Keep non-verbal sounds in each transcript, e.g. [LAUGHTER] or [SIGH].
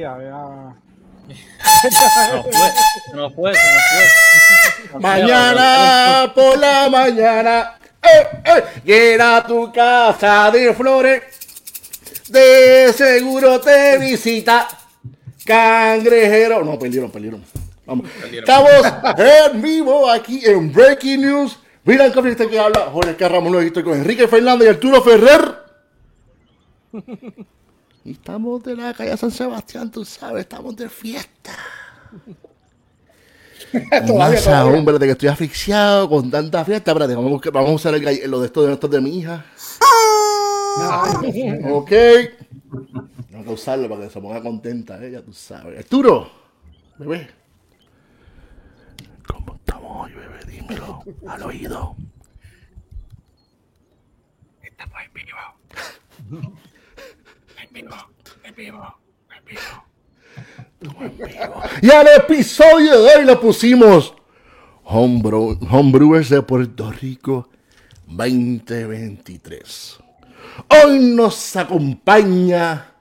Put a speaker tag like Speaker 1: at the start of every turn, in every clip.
Speaker 1: sí, había.
Speaker 2: No fue, no fue, no fue.
Speaker 3: Mañana por la mañana, eh, eh, llena tu casa de flores. De seguro te visita cangrejero. No, perdieron, perdieron. Vamos. Estamos en vivo aquí en Breaking News. Miren cómo este que habla Jorge Carramos. Estoy con Enrique Fernández y Arturo Ferrer. Y estamos de la calle San Sebastián, tú sabes, estamos de fiesta. [LAUGHS] Más aún, espérate, que estoy asfixiado con tanta fiesta. Espérate, vamos, vamos a usar el, lo de esto de, esto de mi hija. ok. Tengo que usarlo para que se ponga contenta ella, tú sabes. Arturo, bebé. ¿Cómo estamos hoy, bebé? Dímelo al oído.
Speaker 4: Estamos en vivo. [LAUGHS] En vivo, en vivo, en vivo.
Speaker 3: Y al episodio de hoy le pusimos Homebrew- Homebrewers de Puerto Rico 2023. Hoy nos acompaña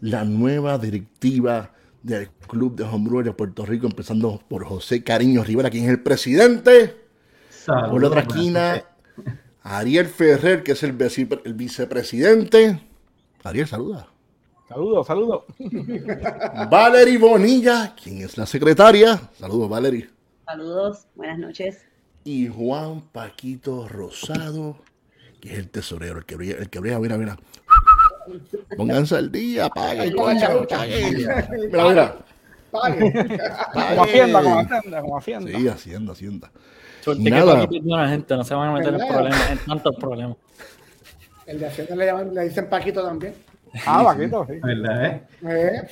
Speaker 3: la nueva directiva del Club de Homebrewers de Puerto Rico, empezando por José Cariño Rivera, quien es el presidente. Por la otra esquina, Ariel Ferrer, que es el, vice- el vicepresidente. Ariel, saluda.
Speaker 1: Saludos, saludos. [LAUGHS]
Speaker 3: Valerie Bonilla, quien es la secretaria. Saludos, Valerie.
Speaker 5: Saludos, buenas noches.
Speaker 3: Y Juan Paquito Rosado, que es el tesorero, el que brilla, el que brilla, mira, mira. Pónganse al día, paguen, paguen. Mira, mira.
Speaker 1: Como Hacienda, como Hacienda, como Hacienda.
Speaker 3: Sí, hacienda, hacienda.
Speaker 2: Suerte
Speaker 3: Nada.
Speaker 2: Gente, no se van a meter en
Speaker 6: ¿Verdad?
Speaker 2: problemas, en tantos problemas.
Speaker 6: El de Hacienda le, llaman, le dicen Paquito también.
Speaker 1: Ah, Paquito, sí.
Speaker 7: ¿Verdad, eh?
Speaker 6: Eh,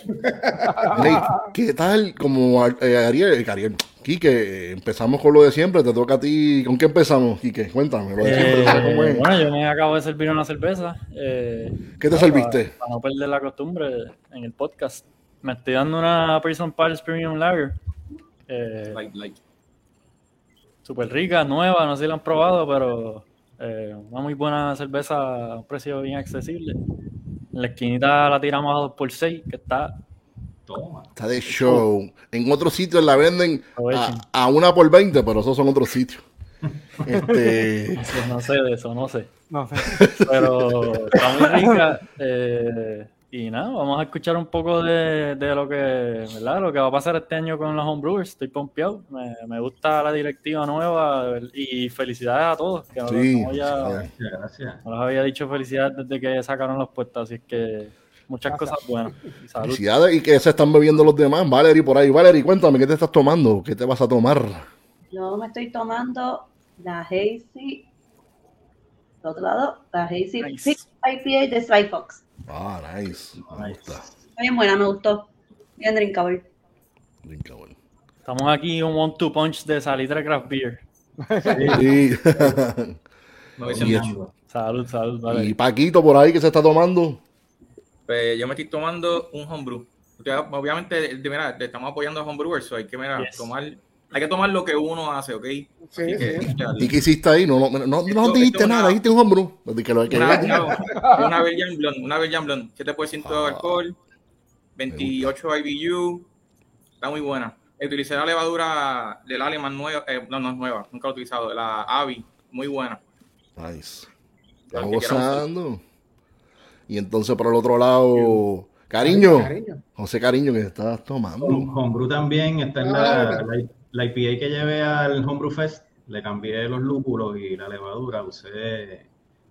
Speaker 3: ¿Qué tal? Como eh, Ariel, Ariel, Quique, empezamos con lo de siempre, te toca a ti. ¿Con qué empezamos, Quique? Cuéntame, lo de siempre,
Speaker 2: Eh,
Speaker 3: ¿sabes cómo es?
Speaker 2: bueno, yo me acabo de servir una cerveza. eh,
Speaker 3: ¿Qué te
Speaker 2: para-
Speaker 3: serviste?
Speaker 2: Para, no perder la costumbre en el podcast. Me estoy dando una Prison Palace Premium Lager. Eh,
Speaker 4: Like, like.
Speaker 2: Súper rica, nueva, no sé si la han probado, pero eh, una muy buena cerveza a un precio bien accesible. En la esquinita la tiramos a 2x6, que está
Speaker 7: Toma.
Speaker 3: Está de show. En otros sitios la venden a, a una por 20, pero esos son otros sitios. Este,
Speaker 2: no sé de eso, no sé.
Speaker 1: No sé.
Speaker 2: Pero está muy rica. eh, y nada, vamos a escuchar un poco de, de lo que, ¿verdad? Lo que va a pasar este año con los homebrewers. Estoy pompeado. Me, me gusta la directiva nueva y felicidades a todos. Que
Speaker 3: sí,
Speaker 2: no ya-.
Speaker 7: Gracias, gracias.
Speaker 2: no les había dicho felicidades desde que sacaron los puestos, así que muchas cosas buenas. Y salud.
Speaker 3: Felicidades y que se están bebiendo los demás. Valerie, por ahí. Valerie, cuéntame, ¿qué te estás tomando? ¿Qué te vas a tomar?
Speaker 5: Yo me estoy tomando la Hazy, de otro lado, la Hazy
Speaker 2: Nice.
Speaker 5: IPA de Sly Fox.
Speaker 3: Ah, nice. Me
Speaker 7: Nice.
Speaker 3: gusta.
Speaker 5: Está bien buena, me gustó. Bien drinkable.
Speaker 3: Cabrón.
Speaker 2: Estamos aquí un one-two punch de Salitre Craft Beer.
Speaker 3: Sí. [LAUGHS]
Speaker 2: Salud, salud, vale.
Speaker 3: y Paquito por ahí que se está tomando.
Speaker 4: Pues yo me estoy tomando un homebrew. Obviamente, de- mira, le estamos apoyando a homebrewers, so hay que mira,
Speaker 2: Yes.
Speaker 4: tomar, hay que tomar lo que uno hace, ¿ok?
Speaker 6: sí,
Speaker 4: que,
Speaker 6: sí.
Speaker 3: ¿Y qué hiciste ahí? No, no, no, no, dijiste
Speaker 4: es
Speaker 3: nada,
Speaker 4: una-
Speaker 3: dijiste un homebrew. Desde que lo que
Speaker 4: Una, no, una Belgian Blonde, una Belgian Blonde, 7% de
Speaker 3: Ah.
Speaker 4: alcohol, 28 IBU, está muy buena. Utilicé la levadura del Alemán nueva, eh, no, no es nueva, nunca lo he utilizado, la Avi, muy buena.
Speaker 3: Nice. Estamos gozando. Y entonces por el otro lado, Cariño,
Speaker 6: Cariño.
Speaker 3: José Cariño, que estás tomando.
Speaker 7: Home- Homebrew también está en la, la, la IPA que llevé al Homebrew Fest. Le cambié los lúpulos y la levadura. Usé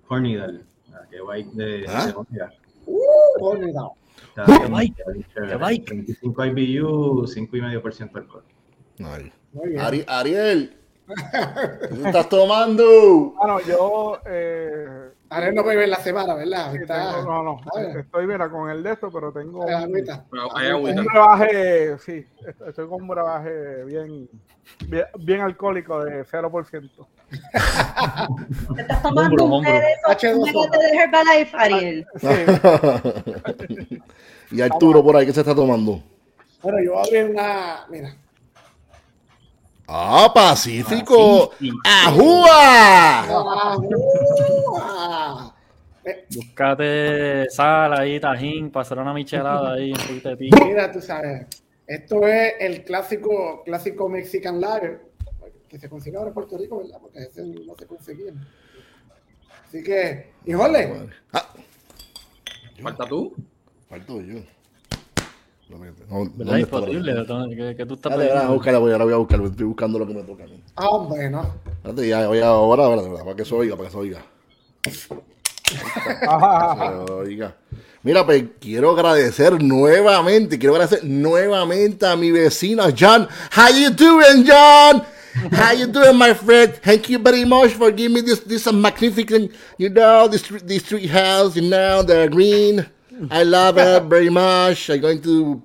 Speaker 7: Hornidal, la que white de,
Speaker 3: ¿Ah?
Speaker 7: de Omega.
Speaker 6: Oh,
Speaker 2: ¡Qué bike!
Speaker 7: está bien chévere.
Speaker 2: ¡Qué bike!
Speaker 7: 25 IBU, 5,5% alcohol.
Speaker 3: Ay.
Speaker 6: Muy bien.
Speaker 3: Ari- Ariel, [LAUGHS] ¿qué estás tomando?
Speaker 1: Bueno, yo. Eh,
Speaker 6: Ahora no bebe la semana, ¿verdad?
Speaker 1: sí,
Speaker 6: Está,
Speaker 1: tengo- no, no.
Speaker 6: A ver.
Speaker 1: Estoy, mira, con el de esto, pero tengo.
Speaker 6: Eh,
Speaker 1: un-
Speaker 6: agüita. Agüita.
Speaker 4: agüita.
Speaker 1: Un brebaje, sí, estoy con un brebaje bien, bien, bien alcohólico de 0%.
Speaker 5: ¿Te [LAUGHS] estás tomando
Speaker 2: Hombro,
Speaker 5: un té
Speaker 2: hombro.
Speaker 5: de esos- un
Speaker 6: H2O.
Speaker 5: té de Herbalife, Ariel? [LAUGHS]
Speaker 1: Sí, [LAUGHS]
Speaker 3: y Arturo por ahí, ¿qué se está tomando?
Speaker 6: Bueno, yo abrí una. Mira.
Speaker 3: Ah, Pacífico. ¡Ajúa!
Speaker 6: Ah, uh,
Speaker 2: Búscate sal ahí, tajín, para hacer una michelada ahí, un poquito de pico.
Speaker 6: Mira, tú sabes, esto es el clásico, clásico Mexican Lager, que se consigue ahora en Puerto Rico, ¿verdad? Porque ese no se conseguía. Así que, híjole,
Speaker 3: Ah,
Speaker 4: ¿Falta tú?
Speaker 3: falto yo. No,
Speaker 2: ¿Verdad?
Speaker 3: ¿dónde está la-
Speaker 2: Imposible. ¿Qué, qué tú estás
Speaker 3: Dale, búscala, voy, ahora voy a buscar, estoy buscando lo que me toca a mí.
Speaker 6: ah, hombre, no.
Speaker 3: Espérate, ya, voy a- ahora, ahora, ahora, para que se oiga, para que se oiga. [LAUGHS] Se oiga. Mira, pues quiero agradecer nuevamente, quiero agradecer nuevamente a mi vecino John. How you doing, John? How you doing, my friend? Thank you very much for giving me this this magnificent, you know, this this tree house, you know, the green. I love it very much. I'm going to,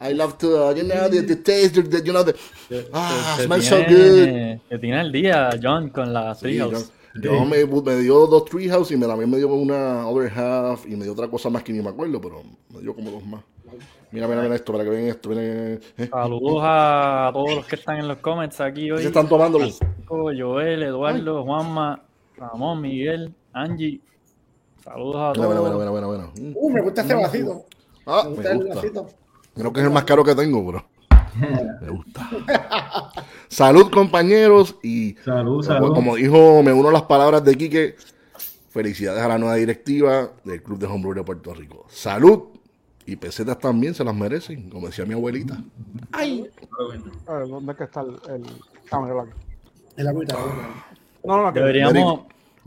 Speaker 3: I love to, uh, you know, the, the taste, the, the- you know, the, ah, smells so good.
Speaker 2: Te tiene el día, John, con la
Speaker 3: Sí,
Speaker 2: Treehouse.
Speaker 3: yo, yo me, me dio dos treehouse y me, también me dio una other half y me dio otra cosa más que ni me acuerdo, pero me dio como dos más. Mira, mira, mira esto, para que vean esto. Miren, eh.
Speaker 2: Saludos a todos los que están en los comments aquí hoy.
Speaker 3: Se están tomando
Speaker 2: Joel, Eduardo, Juanma, Ramón, Miguel, Angie. Saludos a todos.
Speaker 3: mira, mira, mira, mira. Mm.
Speaker 6: Uh, me gusta este vasito.
Speaker 3: Ah,
Speaker 6: Me
Speaker 3: me
Speaker 6: gusta el
Speaker 3: gusta.
Speaker 6: vasito.
Speaker 3: Creo que es el más caro que tengo, bro. Me gusta. Salud, compañeros. Y
Speaker 7: Salud,
Speaker 3: como,
Speaker 7: salud.
Speaker 3: como dijo, me uno a las palabras de Quique. Felicidades a la nueva directiva del Club de Homebrew de Puerto Rico. Salud. Y pesetas también se las merecen, como decía mi abuelita. Ay.
Speaker 1: A ver, ¿dónde es que está el. el... Ah.
Speaker 6: El agüita, el agüita.
Speaker 1: No, no, no. que-
Speaker 2: Deberíamos,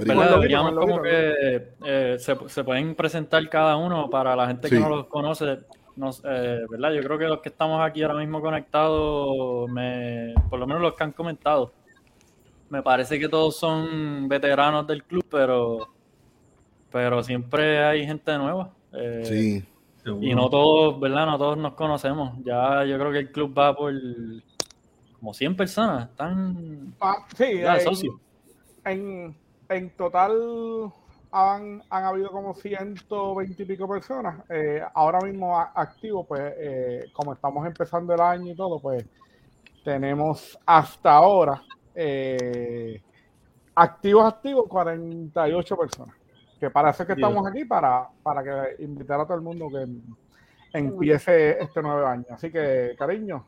Speaker 2: ¿verdad?
Speaker 3: Verico.
Speaker 2: Deberíamos como que eh, se, se pueden presentar cada uno para la gente que
Speaker 3: Sí.
Speaker 2: no los conoce. Nos, eh, ¿verdad? Yo creo que los que estamos aquí ahora mismo conectados, me, por lo menos los que han comentado, me parece que todos son veteranos del club, pero, pero siempre hay gente nueva. Eh,
Speaker 3: Sí.
Speaker 7: Seguro.
Speaker 2: Y no todos, ¿verdad? No todos nos conocemos. Ya yo creo que el club va por como 100 personas. Están
Speaker 1: Ah, sí,
Speaker 2: ya,
Speaker 1: en-
Speaker 2: socios.
Speaker 1: En, en total han, han habido como 120 y pico personas. Eh, ahora mismo activos, pues eh, como estamos empezando el año y todo, pues tenemos hasta ahora eh, activos, activos 48 personas. Que es que
Speaker 7: Dios.
Speaker 1: estamos aquí, para, para que invitar a todo el mundo que empiece este nuevo año. Así que, cariño,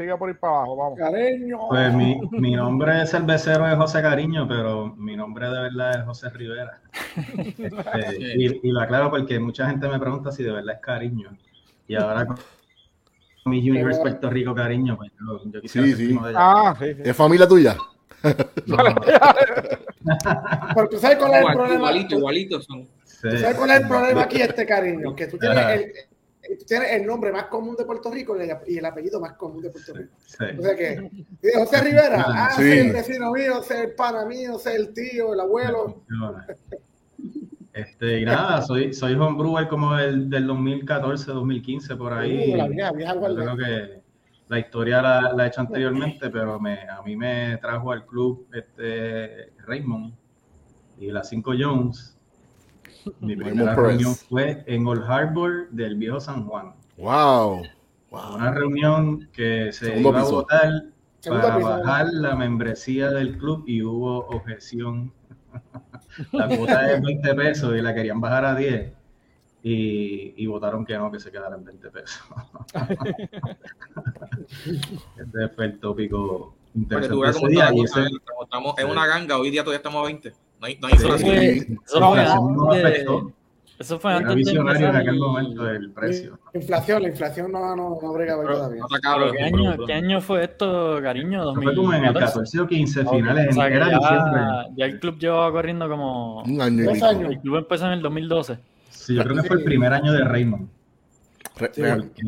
Speaker 1: sigue por ir para abajo, vamos.
Speaker 6: Cariño.
Speaker 7: Pues mi, mi nombre de cervecero es José Cariño, pero mi nombre de verdad es José Rivera. Este, [LAUGHS] y, y lo aclaro porque mucha gente me pregunta si de verdad es Cariño. Y ahora con mi Universe Puerto Rico Cariño, pues yo, yo quisiera
Speaker 3: Sí,
Speaker 7: ser
Speaker 3: sí.
Speaker 7: uno de ellos.
Speaker 1: Ah, sí, sí.
Speaker 3: ¿Es familia tuya? [LAUGHS]
Speaker 7: No,
Speaker 6: Pero tú sabes cuál es el problema.
Speaker 4: Igualito,
Speaker 6: ¿Tú
Speaker 4: igualito son.
Speaker 7: sí.
Speaker 6: sabes cuál es el problema aquí, este cariño? Que tú tienes el, tú tienes el nombre más común de Puerto Rico y el, apellido más común de Puerto Rico.
Speaker 7: Sí.
Speaker 6: O sea que, José Rivera, ah,
Speaker 3: Sí.
Speaker 6: sí. el vecino mío, es el pana mío, es el tío, el abuelo. [LAUGHS]
Speaker 7: Este, y nada, soy, soy homebrewer como el del 2014, 2015, por ahí.
Speaker 6: Uh, la vieja, vieja
Speaker 7: creo que la historia la, la he hecho anteriormente, pero me, a mí me trajo al club este Raymond y la 5 Jones. Mi primera reunión fue en Old Harbor del viejo San Juan.
Speaker 3: Wow. Wow.
Speaker 7: Una reunión que se
Speaker 3: Segundo
Speaker 7: iba a votar para
Speaker 6: piso.
Speaker 7: bajar la membresía del club y hubo objeción. [LAUGHS] La cuota es 20 pesos y la querían bajar a 10 y, y votaron que no, que se quedara en 20 pesos. [LAUGHS] Ese fue el tópico interesante ese día.
Speaker 4: estamos,
Speaker 7: Y ese,
Speaker 4: estamos- estamos en una ganga, hoy día todavía estamos a 20. No hay, no hay.
Speaker 2: Eso
Speaker 7: la
Speaker 2: fue
Speaker 7: inflación no
Speaker 2: antes de-. Eso fue antes de
Speaker 7: visionario en
Speaker 2: empezar
Speaker 7: aquel
Speaker 2: el-
Speaker 7: momento el precio.
Speaker 6: Inflación, la inflación no, no, no brega hoy
Speaker 2: Pero-
Speaker 6: todavía.
Speaker 4: No está
Speaker 2: ¿Pero
Speaker 4: caro.
Speaker 2: ¿Qué año, ¿Qué año fue esto, cariño?
Speaker 7: Eso fue como en el
Speaker 2: 2014.
Speaker 7: 14 o 15
Speaker 2: Ok,
Speaker 7: finales,
Speaker 2: o sea,
Speaker 7: en, era
Speaker 2: ya, ya el club llevaba corriendo como...
Speaker 3: Un año y
Speaker 6: Dos años.
Speaker 2: El club empezó en el 2012.
Speaker 7: Sí, yo creo que fue el primer año de Raymond.
Speaker 6: Sí,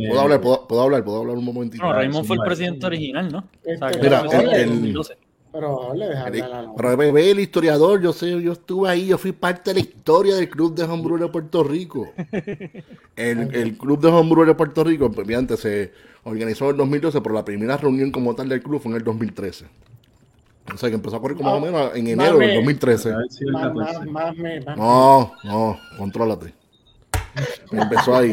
Speaker 3: ¿Puedo hablar? ¿Puedo, puedo hablar? ¿Puedo hablar un momentito?
Speaker 2: No, Raymond fue el presidente original, ¿no? O sea, que
Speaker 6: Mira,
Speaker 2: en
Speaker 3: el-
Speaker 2: 2012.
Speaker 6: Pero le deja
Speaker 3: Eric,
Speaker 6: hablar a la-
Speaker 3: Pero ve, ve el historiador, yo sé, yo estuve ahí, yo fui parte de la historia del Club de Homebrew de Puerto Rico. [LAUGHS] El, el Club de Homebrew de Puerto Rico, obviamente, se organizó en el 2012, pero la primera reunión como tal del club fue en el 2013. O sea, que empezó a correr como
Speaker 6: Ah,
Speaker 3: más o menos en enero del
Speaker 6: mami.
Speaker 3: 2013.
Speaker 7: Debe haber sido el
Speaker 6: Más,
Speaker 7: 14.
Speaker 6: más, más,
Speaker 3: No, no, contrólate. [LAUGHS] Empezó ahí.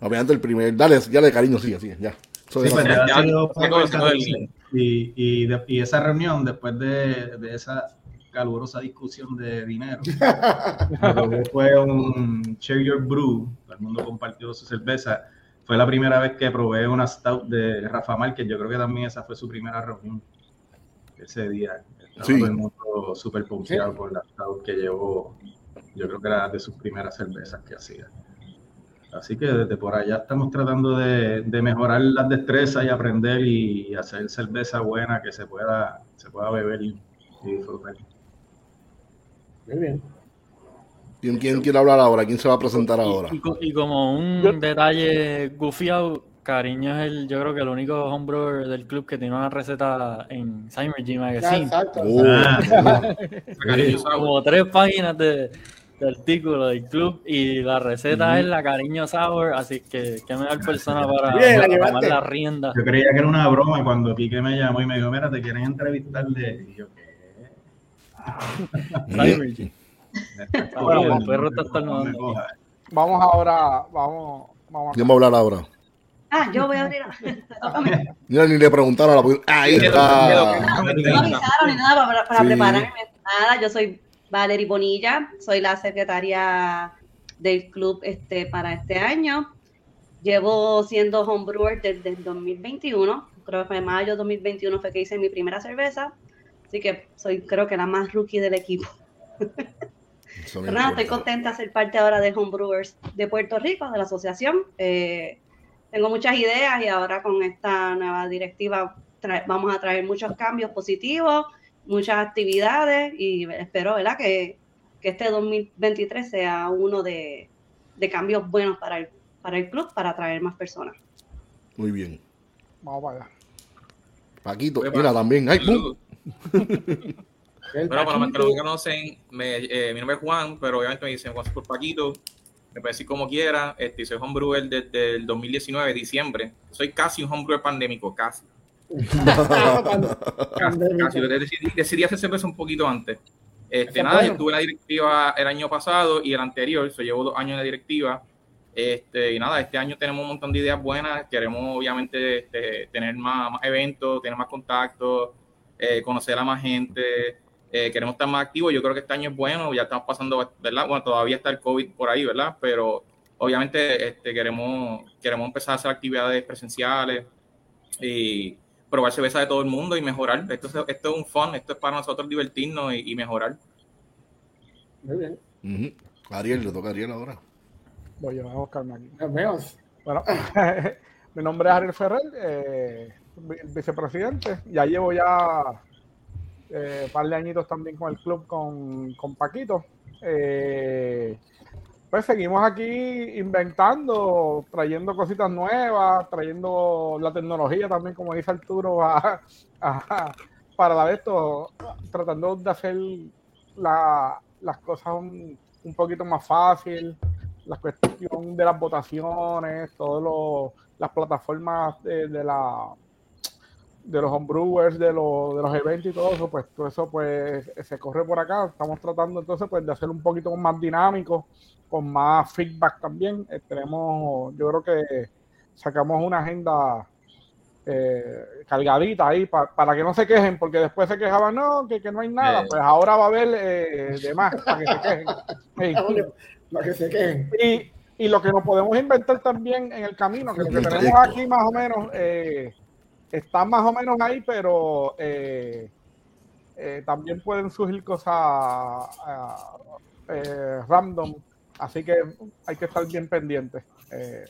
Speaker 3: Obviamente el primer, dale, ya de cariño, sigue, sigue, ya. Eso
Speaker 7: Sí,
Speaker 4: Ya,
Speaker 7: sido
Speaker 4: ya
Speaker 7: poco
Speaker 4: todo
Speaker 7: el
Speaker 4: se mueve
Speaker 7: 14. y, y, de- y esa reunión, después de, de esa calurosa discusión de dinero. [LAUGHS] Fue un Share Your Brew, todo el mundo compartió su cerveza. Fue la primera vez que probé una stout de Rafa Márquez, yo creo que también esa fue su primera reunión ese día. Estaba
Speaker 3: Sí.
Speaker 7: todo el mundo súper pompeado por la stout que llevó, yo creo que era de sus primeras cervezas que hacía. Así que desde por allá estamos tratando de, de mejorar las destrezas y aprender y hacer cerveza buena que se pueda, se pueda beber y, y disfrutar.
Speaker 6: Muy bien.
Speaker 3: ¿Quién, quién quiere hablar ahora? ¿Quién se va a presentar ahora?
Speaker 2: Y, y co- y como un
Speaker 1: Yo-
Speaker 2: detalle gufiado, Cariño es el, yo creo que el único homebrewer del club que tiene una receta en Symergy
Speaker 6: Ya,
Speaker 2: Magazine.
Speaker 6: exacto.
Speaker 3: Oh,
Speaker 7: Ah,
Speaker 4: Cariño Sour.
Speaker 2: Como tres páginas de, de artículo del club y la receta es la Cariño Sour, así que qué mejor persona para,
Speaker 6: Bien,
Speaker 2: para tomar la rienda.
Speaker 7: Yo creía que era una broma cuando Piqué me llamó y me dijo, mira, te quieren entrevistar de... Y yo, ¿qué?
Speaker 1: Vamos ahora, vamos, vamos.
Speaker 3: ¿Quién va a hablar ahora?
Speaker 5: Ah, yo voy a abrir.
Speaker 3: Mira, ni le preguntaron. a la- Ahí está.
Speaker 5: No me avisaron ni nada para, para
Speaker 3: Sí.
Speaker 5: prepararme. Nada, yo soy Valerie Bonilla, soy la secretaria del club este para este año. Llevo siendo homebrewer desde el 2021. Creo que fue en mayo de 2021 fue que hice mi primera cerveza. Así que soy creo que la más rookie del equipo. Nada, estoy contenta de ser parte ahora de Homebrewers de Puerto Rico, de la asociación. Eh, tengo muchas ideas y ahora con esta nueva directiva vamos a traer muchos cambios positivos, muchas actividades y espero ¿verdad? Que, que este 2023 sea uno de, de cambios buenos para el, para el club, para atraer más personas.
Speaker 3: Muy bien.
Speaker 1: Vamos para allá.
Speaker 3: Paquito,
Speaker 4: Oye,
Speaker 3: mira
Speaker 4: pa-
Speaker 3: también. Ay, pum. [LAUGHS]
Speaker 4: Bueno, para los que no conocen, me- eh, mi nombre es Juan, pero obviamente me dicen Juan por Paquito. Me puede decir como quiera. Este, soy homebrewer desde el 2019, diciembre. Soy casi un homebrewer pandémico, casi. [LAUGHS] Casi, casi. Decidí, decidí hacer cerveza un poquito antes. Este, nada,
Speaker 6: bueno.
Speaker 4: yo estuve en la directiva el año pasado y el anterior, so, llevo dos años en la directiva. Este, y nada, este año tenemos un montón de ideas buenas. Queremos, obviamente, este, tener más, más eventos, tener más contactos, eh, conocer a más gente. eh, queremos estar más activos. Yo creo que este año es bueno. Ya estamos pasando, ¿verdad? Bueno, todavía está el COVID por ahí, ¿verdad? Pero obviamente este, queremos, queremos empezar a hacer actividades presenciales y probar cerveza de todo el mundo y mejorar. Esto es, esto es un fun, esto es para nosotros divertirnos y, y mejorar.
Speaker 6: Muy bien.
Speaker 3: Ariel, le toca a Ariel ahora.
Speaker 1: Voy a buscarme aquí.
Speaker 6: Nos vemos.
Speaker 1: Bueno, [LAUGHS] mi nombre es Ariel Ferrer, eh, vi- vicepresidente. Ya llevo ya eh, un par de añitos también con el club, con, con Paquito. Eh, pues seguimos aquí inventando, trayendo cositas nuevas, trayendo la tecnología también, como dice Arturo, [LAUGHS] para dar esto, tratando de hacer la- las cosas un, poquito más fácil, la cuestión de las votaciones, todas las plataformas de la de los homebrewers, de, los de los eventos y todo eso, pues todo eso pues se corre por acá. Estamos tratando entonces pues de hacer un poquito más dinámico, con más feedback también. Eh, tenemos, yo creo que sacamos una agenda eh, cargadita ahí pa- para que no se quejen, porque después se quejaban, no, que, que no hay nada.
Speaker 7: Eh.
Speaker 1: Pues ahora va a haber eh, de más para que se quejen. [LAUGHS]
Speaker 6: Lo que se.
Speaker 1: Y, y lo que nos podemos inventar también en el camino, que lo que tenemos aquí más o menos eh, está más o menos ahí, pero eh, eh, también pueden surgir cosas ah, eh, random, así que hay que estar bien pendientes. Eh,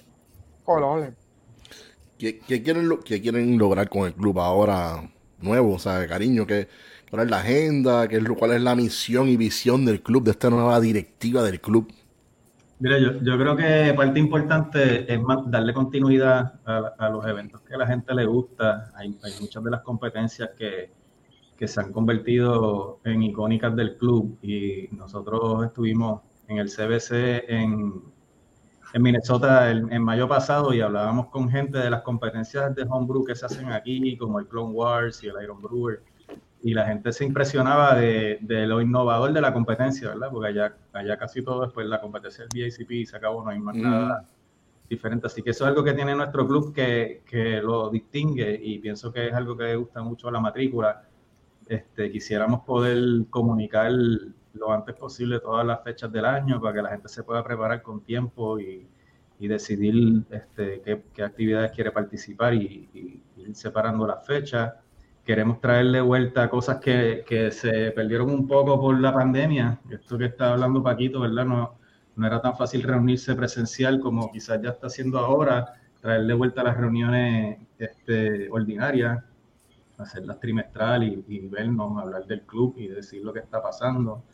Speaker 1: colores.
Speaker 3: ¿Qué, qué quieren, qué quieren lograr con el club ahora nuevo? O sea, cariño, ¿qué, ¿cuál es la agenda? ¿Qué es ¿Cuál es la misión y visión del club, de esta nueva directiva del club?
Speaker 7: Mira, yo, yo creo que parte importante es darle continuidad a, a los eventos que a la gente le gusta. Hay, hay muchas de las competencias que, se han convertido en icónicas del club y nosotros estuvimos en el CBC en, en Minnesota en mayo pasado y hablábamos con gente de las competencias de homebrew que se hacen aquí, como el Clone Wars y el Iron Brewer y la gente se impresionaba de, de lo innovador de la competencia, ¿verdad? Porque allá, allá casi todo después la competencia del BACP y se acabó, no hay más
Speaker 3: Ujú.
Speaker 7: nada diferente. Así que eso es algo que tiene nuestro club que, que lo distingue y pienso que es algo que le gusta mucho a la matrícula. este, quisiéramos poder comunicar lo antes posible todas las fechas del año para que la gente se pueda preparar con tiempo y, decidir este, qué, actividades quiere participar y, ir separando las fechas. Queremos traerle vuelta cosas que, que, se perdieron un poco por la pandemia. Esto que está hablando Paquito, ¿verdad? No, no era tan fácil reunirse presencial como quizás ya está haciendo ahora, traerle vuelta a las reuniones este, ordinarias, hacerlas trimestral y, y vernos, hablar del club y decir lo que está pasando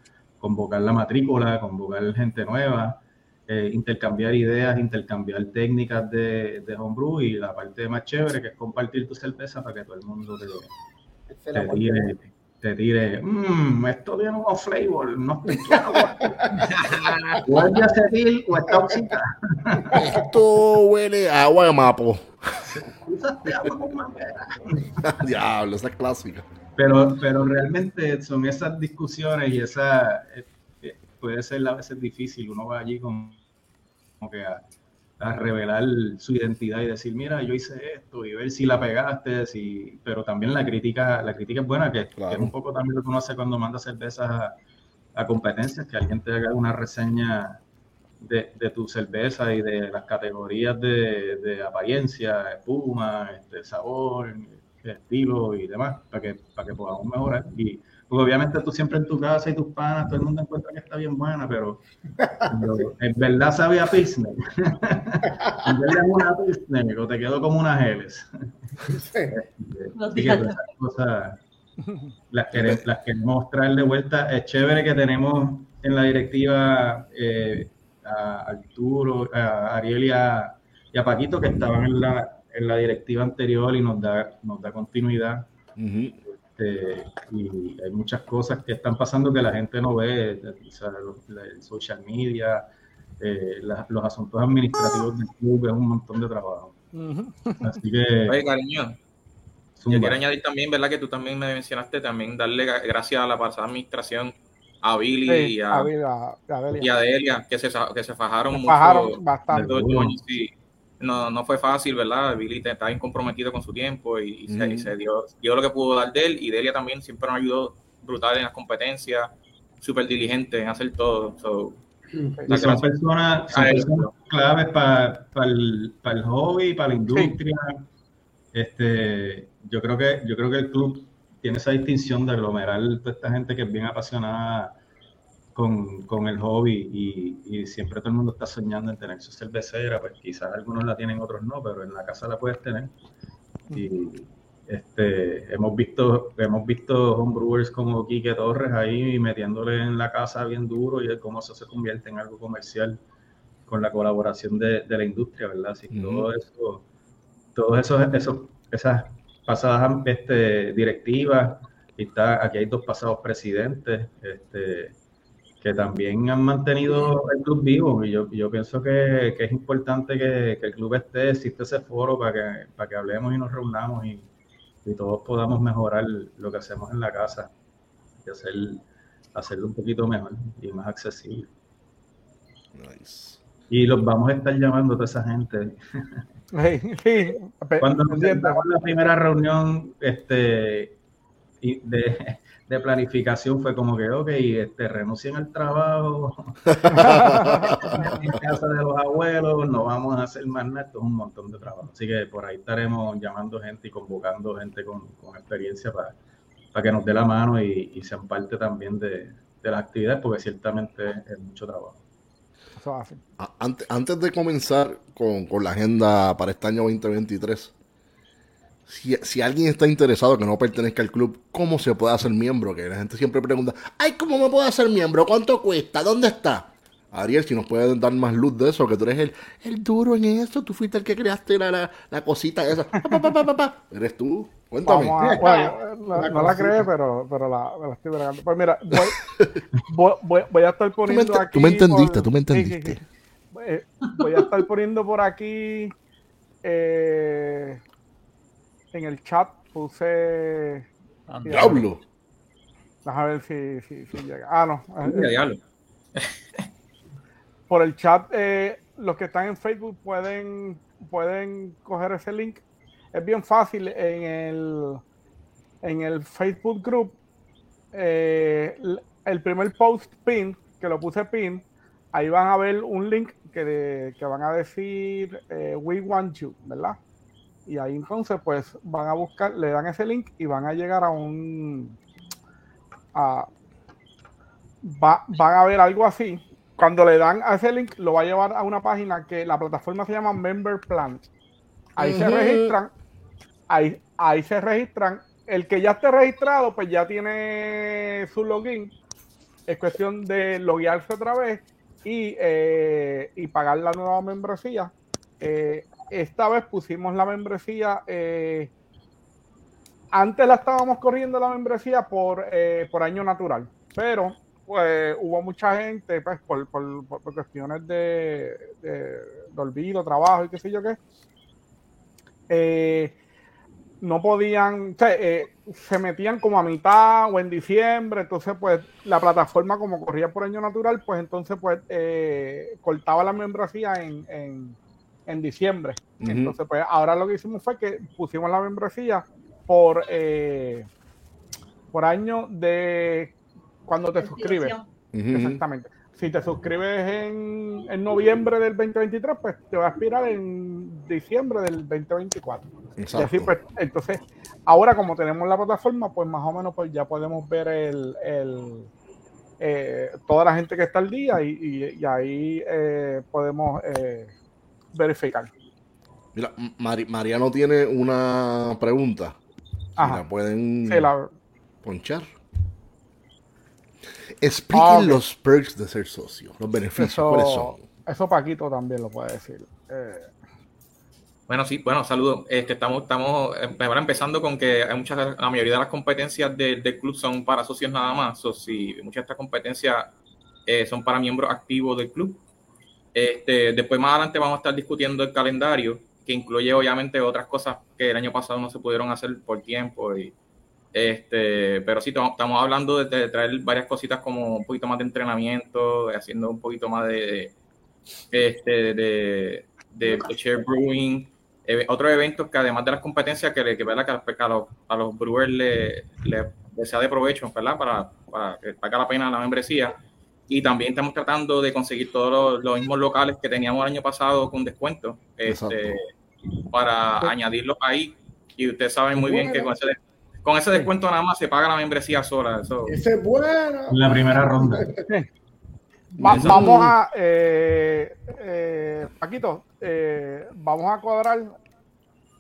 Speaker 7: convocar la matrícula, convocar gente nueva, eh, intercambiar ideas, intercambiar técnicas de, de, homebrew y la parte más chévere que es compartir tu cerveza para que todo el mundo te, te tire, te tire, mmm, esto tiene unos flavor, no estoy [LAUGHS] claro. o es de acetil o está oxidada.
Speaker 3: esto huele a agua de mapo. [LAUGHS] Diablo, esa es clásica.
Speaker 7: Pero, pero realmente son esas discusiones y esa eh, puede ser a veces difícil. Uno va allí con, como que a, revelar su identidad y decir, mira, yo hice esto y ver si la pegaste, si... pero también la crítica, la crítica es buena, que, es un poco también lo que uno hace cuando manda cervezas a, a competencias, que alguien te haga una reseña de, de, tu cerveza y de las categorías de, de apariencia, espuma, este, sabor, estilo y demás, para que, para que podamos mejorar. Y pues, obviamente tú siempre en tu casa y tus panas, todo el mundo encuentra que está bien buena, pero, en verdad sabía Pilsner. [LAUGHS] en verdad es una Pilsner, o te quedo como unas geles. cosas las, queremos, las queremos traer de vuelta. Es chévere que tenemos en la directiva eh, a Arturo, a Ariel y a, y a Paquito, que estaban en la, en la directiva anterior y nos da, nos da continuidad. Este, y hay muchas cosas que están pasando que la gente no ve, el social media, eh, los asuntos administrativos del club, es un montón de trabajo. Así que...
Speaker 4: Oye, cariño, yo quiero añadir también, ¿verdad? Que tú también me mencionaste, también darle gracias a la pasada administración, a Billy y, a, a, Delia, que se, que se fajaron, mucho,
Speaker 1: fajaron bastante
Speaker 4: no, no fue fácil, ¿verdad? Billy estaba incomprometido con su tiempo y, se, dio, dio, lo que pudo dar de él. Y Delia también siempre nos ayudó brutal en las competencias, súper diligente en hacer todo.
Speaker 7: son personas, claves para el, el, hobby, para la industria. Este, yo creo que yo creo que el club tiene esa distinción de aglomerar toda esta gente que es bien apasionada con, con el hobby y, y, siempre todo el mundo está soñando en tener su cervecera, pues quizás algunos la tienen, otros no, pero en la casa la puedes tener. Y este, hemos visto hemos visto homebrewers como Quique Torres ahí metiéndole en la casa bien duro y cómo eso se convierte en algo comercial con la colaboración de, de la industria, ¿verdad? Así todo eso, todos esos, esos, esas pasadas este, directivas, y está, aquí hay dos pasados presidentes, este, que también han mantenido el club vivo y yo, yo pienso que, que es importante que, que, el club esté, existe ese foro para que, para que hablemos y nos reunamos y, y, todos podamos mejorar lo que hacemos en la casa y hacer, hacerlo un poquito mejor y más accesible. Nice. Y los vamos a estar llamando a toda esa gente. [LAUGHS] Cuando nos la primera reunión este, de, de planificación fue como que, ok, este, renuncien al trabajo, [LAUGHS] en casa de los abuelos, no vamos a hacer más nada, esto es un montón de trabajo. Así que por ahí estaremos llamando gente y convocando gente con, con experiencia para, para que nos dé la mano y, y sean parte también de, de las actividades, porque ciertamente es mucho trabajo.
Speaker 3: Antes, antes de comenzar con, con la agenda para este año 2023, si, alguien está interesado que no pertenezca al club, ¿cómo se puede hacer miembro? Que la gente siempre pregunta, ay, ¿cómo me puedo hacer miembro? ¿Cuánto cuesta? ¿Dónde está? Ariel, si nos puedes dar más luz de eso, que tú eres el, el duro en eso, tú fuiste el que creaste la, la, cosita esa. eres tú, cuéntame.
Speaker 1: no, la creé, pero, pero la, estoy bregando. Pues mira, voy, [LAUGHS] voy, voy, a estar poniendo aquí.
Speaker 3: Tú me entendiste, tú me entendiste.
Speaker 1: Eh, voy a estar poniendo por aquí eh, en el chat puse.
Speaker 3: ¡Diablo!
Speaker 1: Déjame ver si, si, si, llega. Ah, no. diablo. [LAUGHS] Por el chat, eh, los que están en Facebook pueden, pueden coger ese link. Es bien fácil en el, en el Facebook group. eh, el primer post pin, que lo puse pin, ahí van a ver un link que, de- que van a decir eh, We Want You, ¿verdad? Y ahí entonces pues van a buscar, le dan ese link y van a llegar a un... a- va- van a ver algo así. Cuando le dan a ese link, lo va a llevar a una página que la plataforma se llama Member Plan. Ahí se registran, ahí, ahí se registran. El que ya esté registrado, pues ya tiene su login. Es cuestión de loguearse otra vez y, eh, y pagar la nueva membresía. Eh, esta vez pusimos la membresía. eh, antes la estábamos corriendo la membresía por, eh, por año natural, pero pues hubo mucha gente, pues por, por- por- cuestiones de, de, de olvido, trabajo y qué sé yo qué, eh, no podían, o sea, se metían como a mitad o en diciembre, entonces pues la plataforma como corría por año natural, pues entonces pues eh, cortaba la membresía en, en diciembre. Entonces pues ahora lo que hicimos fue que pusimos la membresía por, eh, por año de cuando te suscribes. Exactamente. Si te suscribes en, en noviembre del 2023, pues te va a expirar en diciembre del 2024. Y así,
Speaker 3: Exacto.
Speaker 1: pues, entonces, ahora como tenemos la plataforma, pues más o menos pues ya podemos ver el, el, eh, toda la gente que está al día y, y- y ahí eh, podemos eh, verificar.
Speaker 3: Mira, Mari- Mariano tiene una pregunta.
Speaker 1: Ajá.
Speaker 3: la pueden
Speaker 1: Sí, la-
Speaker 3: ponchar. Expliquen
Speaker 1: Ah,
Speaker 3: los perks de ser socio, los beneficios, ¿cuáles son?
Speaker 1: eso, eso Paquito también lo puede decir. Eh,
Speaker 4: Bueno, sí, bueno, saludos. Este, estamos, estamos eh, ahora empezando con que hay muchas, la mayoría de las competencias del, del club son para socios nada más. O si muchas de estas competencias eh, son para miembros activos del club. Este, después más adelante vamos a estar discutiendo el calendario, que incluye obviamente otras cosas que el año pasado no se pudieron hacer por tiempo. Y, este, pero sí, estamos hablando de, de traer varias cositas como un poquito más de entrenamiento, haciendo un poquito más de, este, de, de share brewing, eh, otros eventos que además de las competencias que, le- que, que a, los- brewers le, le- les sea de provecho, ¿verdad? Para, para que valga la pena la membresía. Y también estamos tratando de conseguir todos los, los mismos locales que teníamos el año pasado con descuento, este, para añadirlos ahí. Y ustedes saben muy bien que con ese, con ese descuento nada más se paga la membresía sola. Eso,
Speaker 6: Ese es bueno.
Speaker 7: En la primera ronda. [LAUGHS]
Speaker 1: Va- vamos a, eh, eh, Paquito, eh, vamos a cuadrar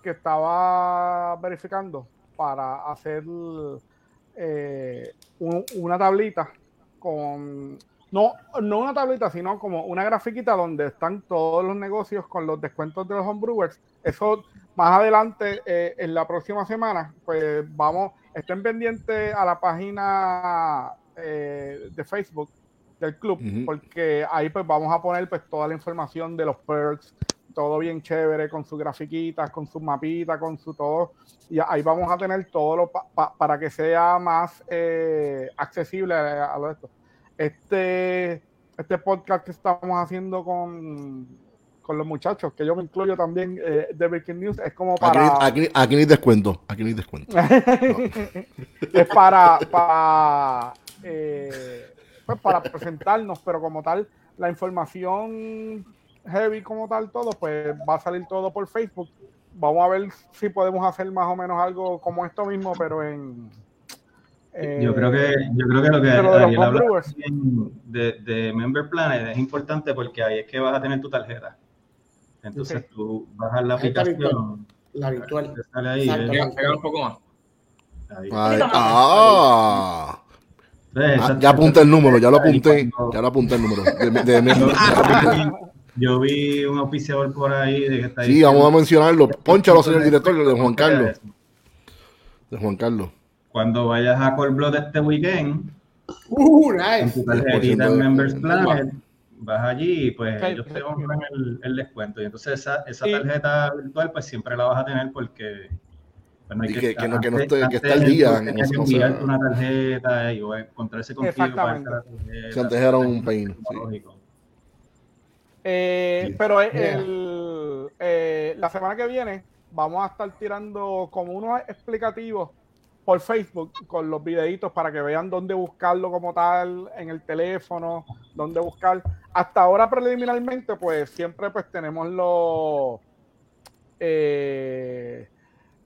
Speaker 1: que estaba verificando para hacer eh, un- una tablita con, no, no una tablita, sino como una grafiquita donde están todos los negocios con los descuentos de los homebrewers. Eso más adelante, eh, en la próxima semana, pues vamos, estén pendientes a la página eh, de Facebook del club, porque ahí pues vamos a poner pues toda la información de los perks, todo bien chévere, con sus grafiquitas, con sus mapitas, con su todo, y ahí vamos a tener todo lo pa- pa- para que sea más eh, accesible a, a lo de esto. Este, este podcast que estamos haciendo con, con los muchachos, que yo me incluyo también eh, de Breaking News, es como
Speaker 3: Aquí,
Speaker 1: para...
Speaker 3: aquí, aquí ni descuento, aquí ni descuento. [LAUGHS]
Speaker 1: es para, para, eh, pues para presentarnos, pero como tal, la información heavy como tal, todo, pues va a salir todo por Facebook. Vamos a ver si podemos hacer más o menos algo como esto mismo, pero en... eh,
Speaker 7: Yo creo que, yo creo que lo que Ariel habla de, de Member Planet es importante porque ahí es que vas a tener tu tarjeta. Entonces
Speaker 1: Sí.
Speaker 7: tú bajas la
Speaker 6: Ahí
Speaker 7: aplicación,
Speaker 6: La virtual.
Speaker 7: te sale ahí.
Speaker 6: Exacto.
Speaker 7: eh,
Speaker 4: un poco más.
Speaker 7: ahí.
Speaker 3: Ah, Ah, ya apunté el número, ya lo apunté, ya lo apunté el número. De, de- de- [LAUGHS]
Speaker 7: Yo, vi un auspiciador por ahí de que está
Speaker 3: sí, vamos a mencionarlo. Ponchalo, señor director, de Juan Carlos. De Juan Carlos.
Speaker 7: Cuando vayas a Core Blood este weekend,
Speaker 6: Uh,
Speaker 7: con
Speaker 6: nice.
Speaker 7: tu
Speaker 3: 10%
Speaker 7: tarjetita en Members Planet, vas allí y pues ellos te compran el, el descuento. Y entonces esa, esa
Speaker 1: Y-
Speaker 7: tarjeta virtual pues siempre la vas a tener porque pues, no hay
Speaker 3: Y que- que no- que no
Speaker 7: antes-
Speaker 3: que esté
Speaker 7: antes
Speaker 3: al día, sé
Speaker 7: que enviarte una tarjeta y o encontrarse contigo para la tarjeta.
Speaker 3: Si antes era un pain, sí.
Speaker 1: Eh,
Speaker 7: Sí.
Speaker 1: pero el-
Speaker 6: Yeah.
Speaker 1: el, eh, la semana que viene vamos a estar tirando como unos explicativos por Facebook con los videitos para que vean dónde buscarlo como tal en el teléfono, dónde buscar. Hasta ahora preliminarmente, pues siempre pues tenemos los eh,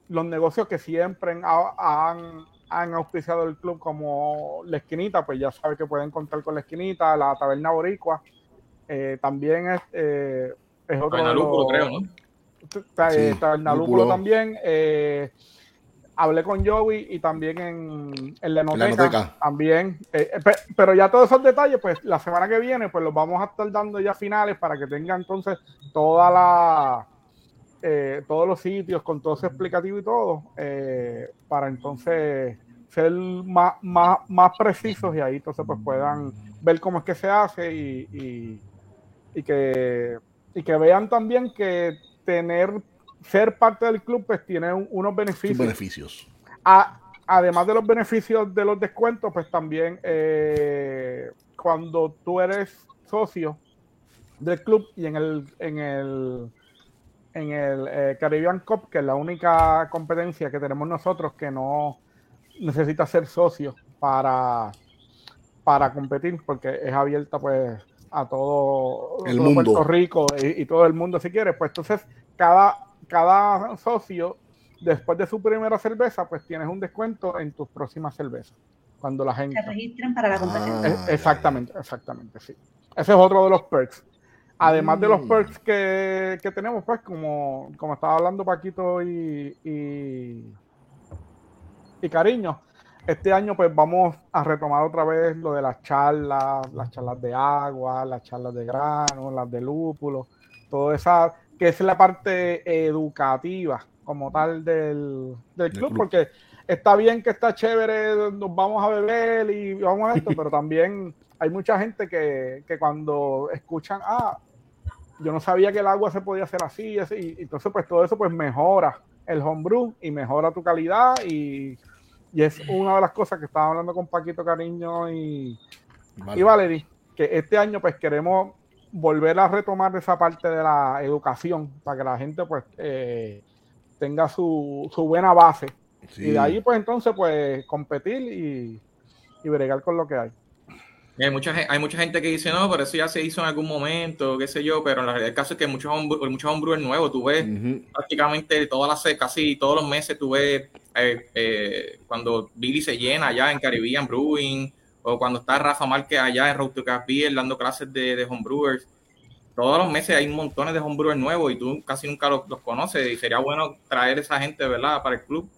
Speaker 1: los negocios que siempre han, han, auspiciado el club como la esquinita, pues ya sabe que pueden contar con la esquinita, la taberna boricua. Eh, también es, eh, es otro los, creo, ¿no? Taberna también. Eh, hablé con Joey y también en, en la también. Eh, eh, pero ya todos esos detalles, pues la semana que viene, pues los vamos a estar dando ya finales para que tengan entonces toda la eh, todos los sitios con todo ese explicativo y todo, para entonces ser más, más, más precisos y ahí entonces pues puedan ver cómo es que se hace y, y, que, y que vean también que tener ser parte del club pues tiene unos beneficios.
Speaker 3: beneficios.
Speaker 1: además de los beneficios de los descuentos, pues también eh, cuando tú eres socio del club y en el en el en el eh, Caribbean Cup, que es la única competencia que tenemos nosotros que no necesita ser socio para, para competir, porque es abierta pues a todo,
Speaker 3: el mundo.
Speaker 1: Puerto Rico y, y, todo el mundo si quiere. Pues entonces cada cada socio, después de su primera cerveza, pues tienes un descuento en tus próximas cervezas. Cuando la gente.
Speaker 5: Se registren para la competencia.
Speaker 1: Ah, exactamente, exactamente, sí. Ese es otro de los perks. Además de los mm. perks que, que, tenemos, pues, como, como estaba hablando Paquito y, y, y Cariño, este año pues vamos a retomar otra vez lo de las charlas, las charlas de agua, las charlas de grano, las de lúpulo, toda esa que es la parte educativa como tal del, club, porque está bien que está chévere, nos vamos a beber y vamos a esto, [LAUGHS] pero también hay mucha gente que, cuando escuchan, ah, yo no sabía que el agua se podía hacer así, y así, y entonces pues todo eso pues mejora el homebrew y mejora tu calidad y, es una de las cosas que estaba hablando con Paquito Cariño y, y Valerie, que este año pues queremos volver a retomar esa parte de la educación para que la gente pues eh, tenga su, su, buena base. Y de ahí pues entonces pues competir y, y bregar con lo que hay.
Speaker 4: Hay mucha, hay mucha gente que dice, no, pero eso ya se hizo en algún momento, qué sé yo, pero en realidad el caso es que muchos hombres muchos hombres nuevos, tú ves prácticamente todas las, casi todos los meses, tú ves eh, eh, cuando Billy se llena allá en Caribbean Brewing, o cuando está Rafa Márquez allá en Road to dando clases de, de homebrewers. Todos los meses hay montones de homebrewers nuevos y tú casi nunca los, conoces y sería bueno traer esa gente, ¿verdad? Para el club,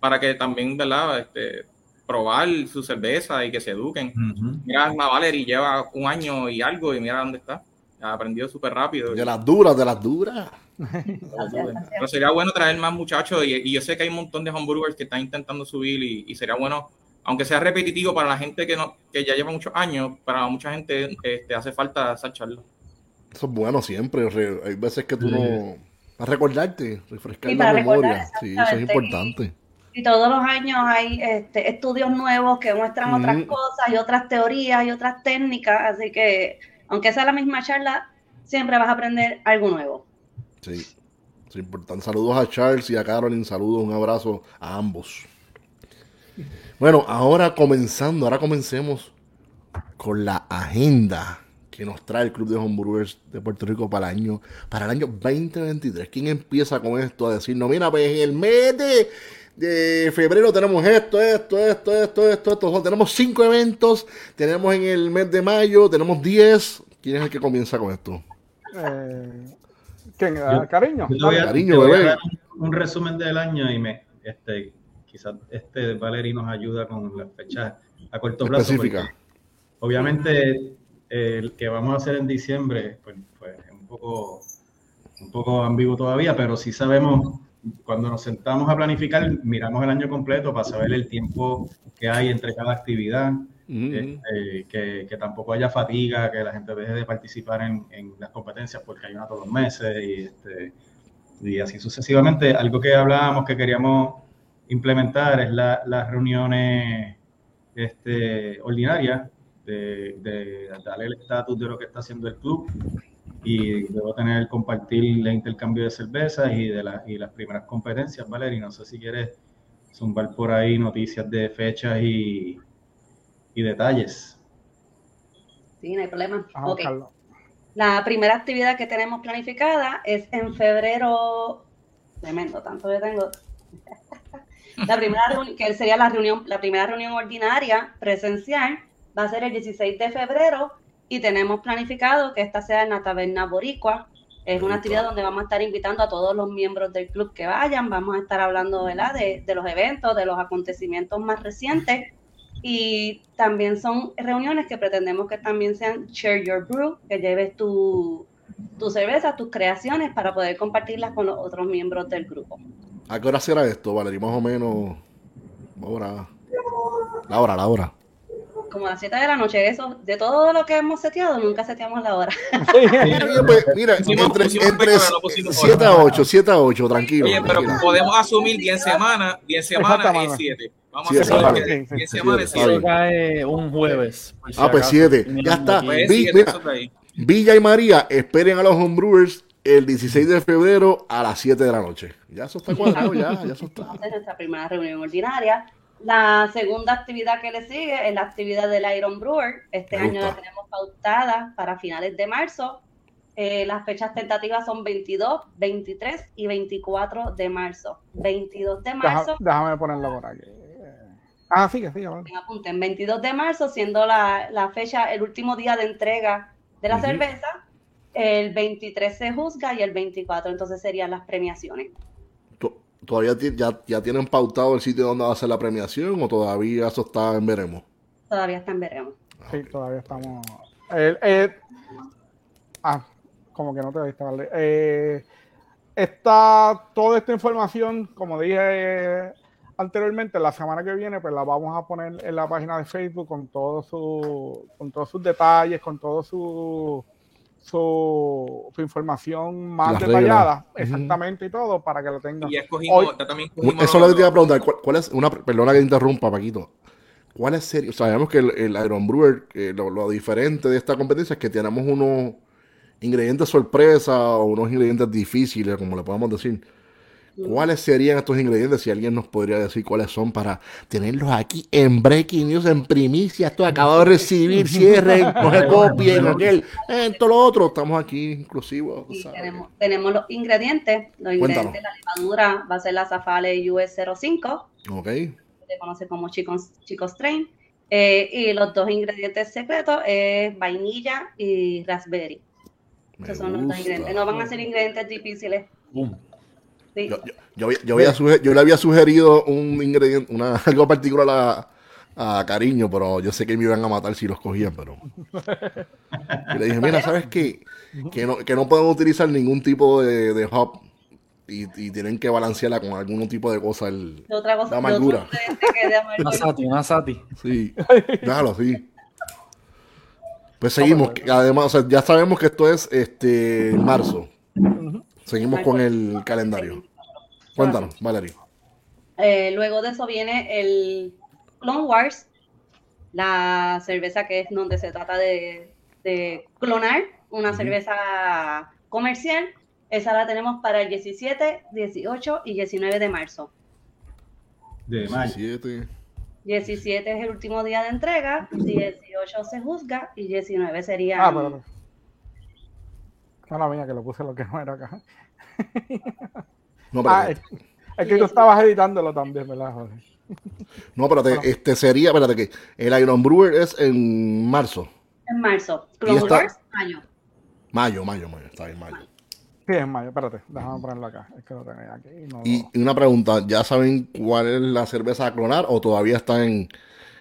Speaker 4: para que también, ¿verdad? Este, probar su cerveza y que se eduquen. Mira, Alma Valerie lleva un año y algo y mira dónde está. Ha aprendido súper rápido.
Speaker 3: De las duras, de las duras.
Speaker 4: Pero sería bueno traer más muchachos y, yo sé que hay un montón de homebrewers que están intentando subir y, y sería bueno aunque sea repetitivo para la gente que no que ya lleva muchos años, para mucha gente este, hace falta esa charla.
Speaker 3: Eso es bueno siempre. Hay veces que tú no. A recordarte, refrescar la memoria. Sí, eso es importante.
Speaker 5: Y, todos los años hay este, estudios nuevos que muestran otras cosas y otras teorías y otras técnicas. Así que, aunque sea la misma charla, siempre vas a aprender algo nuevo.
Speaker 3: Sí, es importante. Saludos a Charles y a Carolyn. Saludos, un abrazo a ambos. Bueno, ahora comenzando, ahora comencemos con la agenda que nos trae el Club de Homebrewers de Puerto Rico para el año, para el año 2023. ¿Quién empieza con esto a decir, no, mira, pues en el mes de, febrero tenemos esto, esto, esto, esto, esto, esto. Tenemos cinco eventos, tenemos en el mes de mayo, tenemos diez. ¿Quién es el que comienza con esto?
Speaker 1: Eh, ¿Quién? cariño.
Speaker 7: cariño, bebé. Un, resumen del año y me, este, quizás este Valery nos ayuda con las fechas a corto plazo. Obviamente, el que vamos a hacer en diciembre, pues, pues, es un poco, un poco ambiguo todavía, pero sí sabemos, cuando nos sentamos a planificar, miramos el año completo para saber el tiempo que hay entre cada actividad, este, que, que, tampoco haya fatiga, que la gente deje de participar en, en las competencias porque hay una todos los meses y, este, y así sucesivamente. Algo que hablábamos que queríamos implementar es las reuniones este, ordinarias, de, darle el estatus de lo que está haciendo el club y luego tener compartir el intercambio de cervezas y de y las primeras competencias. Valeria, no sé si quieres zumbar por ahí noticias de fechas y, y detalles.
Speaker 5: Sí, no hay problema.
Speaker 1: Vamos a
Speaker 5: Ok.
Speaker 1: buscarlo.
Speaker 5: La primera actividad que tenemos planificada es en febrero. Tremendo, tanto que tengo. La primera reunión, que sería la reunión, la primera reunión ordinaria presencial, va a ser el 16 de febrero y tenemos planificado que esta sea en la taberna boricua. Es una actividad donde vamos a estar invitando a todos los miembros del club que vayan. Vamos a estar hablando ¿verdad? De, de los eventos, de los acontecimientos más recientes. Y también son reuniones que pretendemos que también sean Share Your Brew, que lleves tu, tu cerveza, tus creaciones para poder compartirlas con los otros miembros del grupo.
Speaker 3: ¿A qué hora será esto, Valerie? Más o menos. Ahora. La hora, la hora.
Speaker 5: Como a las 7 de la noche, eso, de todo lo que hemos seteado, nunca seteamos la hora.
Speaker 3: Oye, [LAUGHS] pues, mira,
Speaker 4: Pusimos-
Speaker 3: entre, entre
Speaker 4: fecha, no pusimos
Speaker 3: 7 a 8, 7 a 8, tranquilo.
Speaker 4: Oye, pero
Speaker 3: tranquilo.
Speaker 4: podemos asumir 10 semanas, 10 semanas es 7. Vamos
Speaker 3: Sí,
Speaker 4: a hacer
Speaker 3: exactamente.
Speaker 4: que
Speaker 1: Sí, sí.
Speaker 4: 10
Speaker 3: Sí,
Speaker 4: semanas
Speaker 3: bien.
Speaker 4: 7.
Speaker 2: cae un jueves. si
Speaker 3: Ah, pues
Speaker 2: acaso.
Speaker 3: siete.
Speaker 2: Mirando
Speaker 3: Ya está.
Speaker 4: Pues
Speaker 3: Vi-
Speaker 4: siete,
Speaker 3: mira. Villa y María, esperen a los homebrewers el 16 de febrero a las 7 de la noche. Ya eso está cuadrado, ya, ya eso está.
Speaker 5: Esta es nuestra primera reunión ordinaria. La segunda actividad que le sigue es la actividad del Iron Brewer. Este
Speaker 3: Me
Speaker 5: año la tenemos pautada para finales de marzo. Eh, las fechas tentativas son 22, 23 y 24 de marzo. 22 de
Speaker 1: Deja-
Speaker 5: marzo,
Speaker 1: déjame ponerlo por aquí. Ah, sigue, sigue. vale.
Speaker 5: apunten, 22 de marzo siendo la, la fecha, el último día de entrega de la
Speaker 3: Ujú.
Speaker 5: cerveza. El 23 se juzga y el 24 entonces serían las premiaciones.
Speaker 3: To- ¿Todavía ya, ya tienen pautado el sitio donde va a ser la premiación o todavía eso está en veremos?
Speaker 5: Todavía está en veremos.
Speaker 1: Sí, todavía estamos. Eh, eh, ah, como que no te diste, vale. Eh, esta, toda esta información, como dije eh, anteriormente, la semana que viene, pues la vamos a poner en la página de Facebook con todos su, con todos sus detalles, con todo su su, su información más
Speaker 3: Las
Speaker 1: detallada,
Speaker 3: reglas.
Speaker 1: Exactamente y todo, para que lo tengan.
Speaker 4: Y escogimos,
Speaker 1: Hoy-
Speaker 4: también escogimos
Speaker 3: Eso es lo que te iba a preguntar. ¿Cuál, cuál es una, perdona que te interrumpa, Paquito. ¿Cuál es serio? Sabemos que el, el Iron Brewer, eh, lo, lo diferente de esta competencia es que tenemos unos ingredientes sorpresa o unos ingredientes difíciles, como le podemos decir. ¿Cuáles serían estos ingredientes? Si alguien nos podría decir cuáles son para tenerlos aquí en Breaking News, en primicia. Esto acabo de recibir, cierren, [LAUGHS] no se copien, aquel, en todo lo otro. Estamos aquí inclusivos.
Speaker 5: tenemos, tenemos los ingredientes. Los
Speaker 3: Cuéntanos.
Speaker 5: ingredientes, la levadura va a ser la Zafale US05,
Speaker 3: Ok.
Speaker 5: que se conoce como Chicos, Chicos Train. Eh, y los dos ingredientes secretos es vainilla y raspberry.
Speaker 3: me
Speaker 5: Esos son los dos ingredientes. No van a ser ingredientes difíciles.
Speaker 2: Boom.
Speaker 5: Sí.
Speaker 3: Yo, yo, yo había- yo había suge- yo le había sugerido un ingrediente, una, [LAUGHS] algo particular a, a Cariño, pero yo sé que me iban a matar si los cogían, pero... Y le dije, mira, ¿sabes qué? Que no, que no podemos utilizar ningún tipo de, de hop y, y tienen que balancearla con algún tipo de cosa. El,
Speaker 5: De otra cosa,
Speaker 3: La
Speaker 5: de [LAUGHS]
Speaker 3: amargura.
Speaker 2: Una sati, una sati.
Speaker 3: sí, [LAUGHS] déjalo, sí. Pues seguimos, además, o sea, ya sabemos que esto es este marzo. Seguimos con el calendario. Cuéntanos, Valerie.
Speaker 5: Eh, luego de eso viene el Clone Wars, la cerveza que es donde se trata de, de clonar una cerveza comercial. Esa la tenemos para el 17, 18 y 19 de marzo.
Speaker 7: de mayo.
Speaker 3: 17.
Speaker 5: 17 es el último día de entrega, 18 se juzga y 19 sería...
Speaker 1: Ah, pero. Mala mía, que lo puse lo que no era acá.
Speaker 3: No, pero,
Speaker 1: Ah, es, es que tú estabas editándolo también, ¿verdad, Jorge?
Speaker 3: no, espérate, este sería, espérate que el Iron Brewer es en marzo,
Speaker 5: En marzo. Clone
Speaker 3: esta-
Speaker 5: Wars, año.
Speaker 3: mayo, mayo, mayo, está bien, mayo.
Speaker 1: Sí, es mayo, espérate, déjame ponerlo acá. Es que lo tenía aquí. y No,
Speaker 3: Y y una pregunta, ¿ya saben cuál es la cerveza a clonar o todavía está en,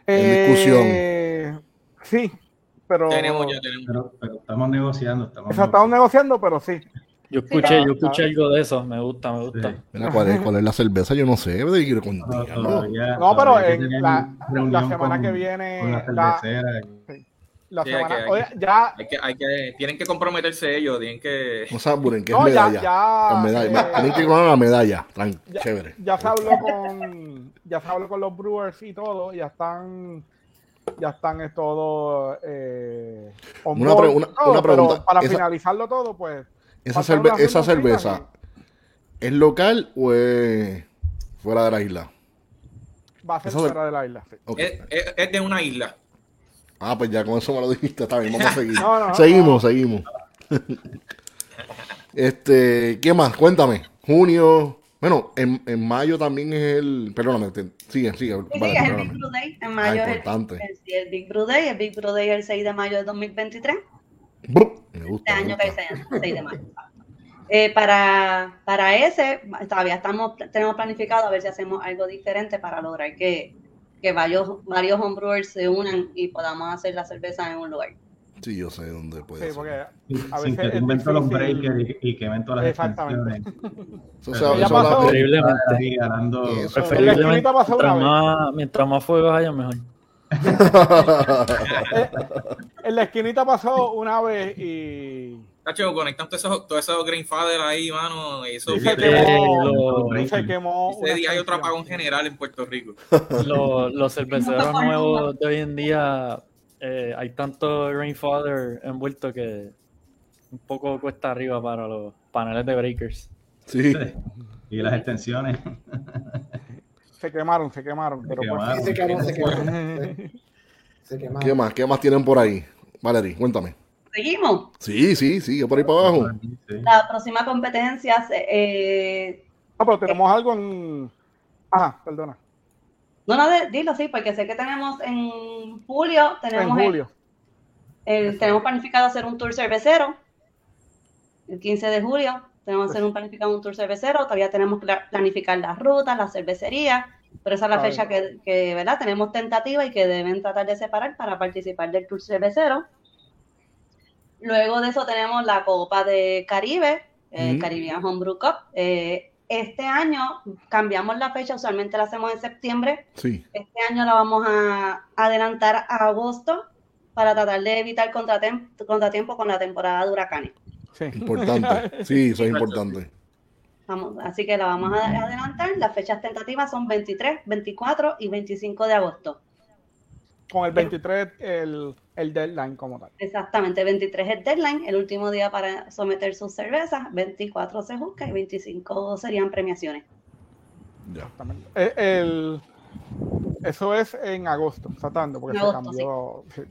Speaker 3: en discusión?
Speaker 1: Eh, sí, pero.
Speaker 4: Tenemos, ya tenemos.
Speaker 7: Pero, pero estamos negociando. Estamos
Speaker 1: Eso estamos negociando, pero sí.
Speaker 2: Yo escuché,
Speaker 1: Sí,
Speaker 2: yo
Speaker 1: ah,
Speaker 2: escuché
Speaker 1: ah.
Speaker 2: algo de eso. Me gusta, me gusta.
Speaker 7: Sí.
Speaker 3: Mira, ¿cuál, es, ¿Cuál es la cerveza? Yo no sé,
Speaker 7: No,
Speaker 3: contigo.
Speaker 7: todavía-
Speaker 1: No, pero
Speaker 7: que
Speaker 1: en la- semana
Speaker 7: con-
Speaker 1: que viene,
Speaker 7: la
Speaker 1: la-
Speaker 7: cervecera.
Speaker 1: La
Speaker 4: Sí, hay
Speaker 1: semana.
Speaker 4: que-
Speaker 1: oye,
Speaker 4: que-
Speaker 1: ya.
Speaker 4: Hay que, hay que, tienen que comprometerse ellos, tienen que...
Speaker 3: No saben, ¿qué es
Speaker 1: No,
Speaker 3: medalla?
Speaker 1: ya.
Speaker 3: Es medalla.
Speaker 1: eh,
Speaker 3: Tienen que clonar la medalla.
Speaker 1: Ya,
Speaker 3: Chévere.
Speaker 1: ya se habló con. Ya se habló con los Brewers y todo. Ya están. Ya están es todo. Eh, on
Speaker 3: Una
Speaker 1: board
Speaker 3: pre-
Speaker 1: y
Speaker 3: una-
Speaker 1: todo,
Speaker 3: una pregunta,
Speaker 1: pero para
Speaker 3: esa-
Speaker 1: finalizarlo todo, pues.
Speaker 3: ¿Esa, cerve- esa cerveza es local o es fuera de la isla?
Speaker 1: Va a ser fuera de la isla. sí.
Speaker 4: Es, es- es de una isla.
Speaker 3: Ah, pues ya con eso me lo dijiste. Está bien, vamos a seguir. [LAUGHS]
Speaker 1: No, no,
Speaker 3: seguimos, seguimos. [LAUGHS] este, ¿qué más? Cuéntame. Junio. Bueno, en, en mayo también es el. Perdóname, te- sigue, sigue.
Speaker 5: Sí, sí, es el. Big Brew Day. En mayo es el,
Speaker 3: importante.
Speaker 5: el- sí, el Big Brew Day. El Big Brew Day es el 6 de mayo de 2023.
Speaker 3: Brr, Me
Speaker 5: Este
Speaker 3: me
Speaker 5: año que
Speaker 3: gusta.
Speaker 5: es el 6 de mayo. Eh, para, para ese, todavía estamos, tenemos planificado a ver si hacemos algo diferente para lograr que, que varios, varios homebrewers se unan y podamos hacer la cerveza en un lugar.
Speaker 3: Sí, yo sé dónde puede
Speaker 1: Sí, porque
Speaker 7: Sin, que
Speaker 1: es
Speaker 7: invento los breakers y, y que invento las
Speaker 1: Exactamente.
Speaker 7: extensiones.
Speaker 3: Eso,
Speaker 7: Pero
Speaker 3: se-
Speaker 1: ya
Speaker 3: eso
Speaker 1: pasó.
Speaker 2: Preferiblemente. Mientras más, mientras más fuegos haya, mejor. [LAUGHS]
Speaker 1: En la esquinita pasó una vez y
Speaker 4: Cacho, conectan todos esos, todos esos grandfather ahí, mano. Y eso
Speaker 1: y se quemó,
Speaker 2: lo-
Speaker 1: se quemó
Speaker 4: ese día hay otro apagón general en Puerto Rico.
Speaker 2: Los, los cerveceros nuevos de hoy en día eh, hay tanto Rainfather envuelto que un poco cuesta arriba para los paneles de breakers.
Speaker 3: Sí.
Speaker 7: Y las extensiones. [LAUGHS]
Speaker 1: Se quemaron, se quemaron. Pero pues,
Speaker 7: quemaron.
Speaker 6: Se quemó. [LAUGHS]
Speaker 3: ¿Qué más? ¿Qué más tienen por ahí? Valerie, cuéntame.
Speaker 5: Seguimos.
Speaker 3: Sí, sí, sigue por ahí para abajo.
Speaker 7: Sí.
Speaker 5: La próxima competencia, eh,
Speaker 1: No, pero tenemos algo en. Ajá, perdona.
Speaker 5: no, no, de- dilo sí, porque sé que tenemos en julio,
Speaker 1: En
Speaker 5: tenemos, el-
Speaker 1: julio.
Speaker 5: el- tenemos planificado hacer un tour cervecero. El 15 de julio tenemos hacer un planificado un tour cervecero. Todavía tenemos que pla- planificar las rutas, las cervecerías. Pero esa es la fecha que, que, ¿verdad? Tenemos tentativa y que deben tratar de separar para participar del tour cervecero. Luego de eso tenemos la Copa de Caribe,
Speaker 3: Ujú.
Speaker 5: Caribbean Homebrew Cup. Eh, este año cambiamos la fecha, usualmente la hacemos en septiembre.
Speaker 3: Sí.
Speaker 5: Este año la vamos a adelantar a agosto para tratar de evitar contratiempo con la temporada de huracanes.
Speaker 1: Sí.
Speaker 3: Importante. [LAUGHS] Sí, eso es importante.
Speaker 5: Vamos, así que la vamos a adelantar. Las fechas tentativas son 23, 24 y 25 de agosto.
Speaker 1: Con el 23, el, el deadline como tal.
Speaker 5: Exactamente, 23 es el deadline, el último día para someter sus cervezas, 24 se juzga y 25 serían premiaciones.
Speaker 3: Ya.
Speaker 1: Exactamente. Eh, el- eso es en agosto, exactamente, porque
Speaker 5: En
Speaker 1: se
Speaker 5: agosto,
Speaker 1: cambió. sí.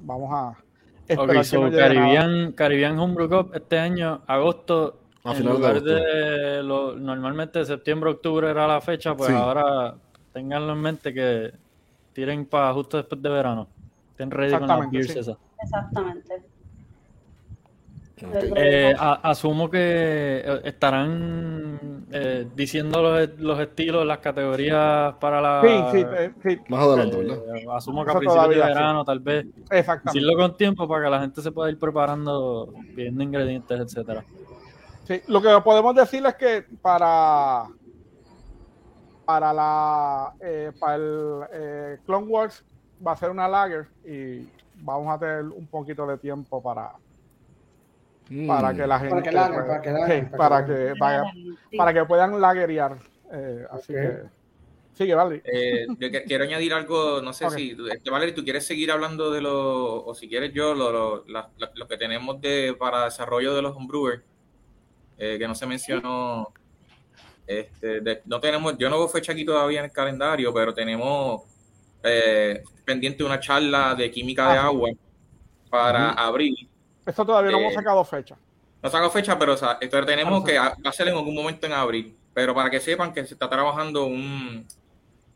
Speaker 1: Vamos a
Speaker 2: Ok, so. Caribbean, Caribbean Homebrew Cup este año, agosto,
Speaker 3: A
Speaker 2: en
Speaker 3: de
Speaker 2: lugar
Speaker 3: agosto.
Speaker 2: de lo, normalmente septiembre, octubre era la fecha, pues
Speaker 3: Sí.
Speaker 2: ahora tenganlo en mente que tiren para justo después de verano. Estén ready con las
Speaker 1: Exactamente,
Speaker 2: beers
Speaker 1: sí.
Speaker 2: esas.
Speaker 5: Exactamente.
Speaker 2: Eh, a- asumo que eh, estarán eh, diciendo los, los estilos, las categorías para la...
Speaker 1: Sí, sí, eh, sí,
Speaker 3: Más adelante,
Speaker 2: eh,
Speaker 3: ¿verdad?
Speaker 2: asumo que a principios de
Speaker 1: sí.
Speaker 2: verano, tal vez.
Speaker 1: exactamente.
Speaker 2: Decirlo con tiempo para que la gente se pueda ir preparando, pidiendo ingredientes, etcétera.
Speaker 1: Sí, lo que podemos decir es que para para la eh, para el eh, Clone Wars va a ser una lager y vamos a tener un poquito de tiempo para para
Speaker 3: Mm.
Speaker 1: que la gente
Speaker 6: Para que lager, para que lager,
Speaker 1: sí,
Speaker 6: para
Speaker 1: para
Speaker 6: que
Speaker 1: para puedan lagerear eh, así que sigue vale
Speaker 4: Eh, yo que- quiero añadir algo, no sé si, este, Valerie, tú quieres seguir hablando de lo, o si quieres yo, lo, lo, la- lo que tenemos de, para desarrollo de los homebrewers, eh, que no se mencionó. Este, de- no tenemos, yo no veo fecha aquí todavía en el calendario, pero tenemos eh, pendiente una charla de química de
Speaker 1: Ah,
Speaker 4: agua para abril.
Speaker 1: Esto todavía no hemos
Speaker 4: Eh,
Speaker 1: sacado fecha
Speaker 4: No saco fecha, pero o sea, esto tenemos que ha- hacer en algún momento en abril. Pero para que sepan que se está trabajando un,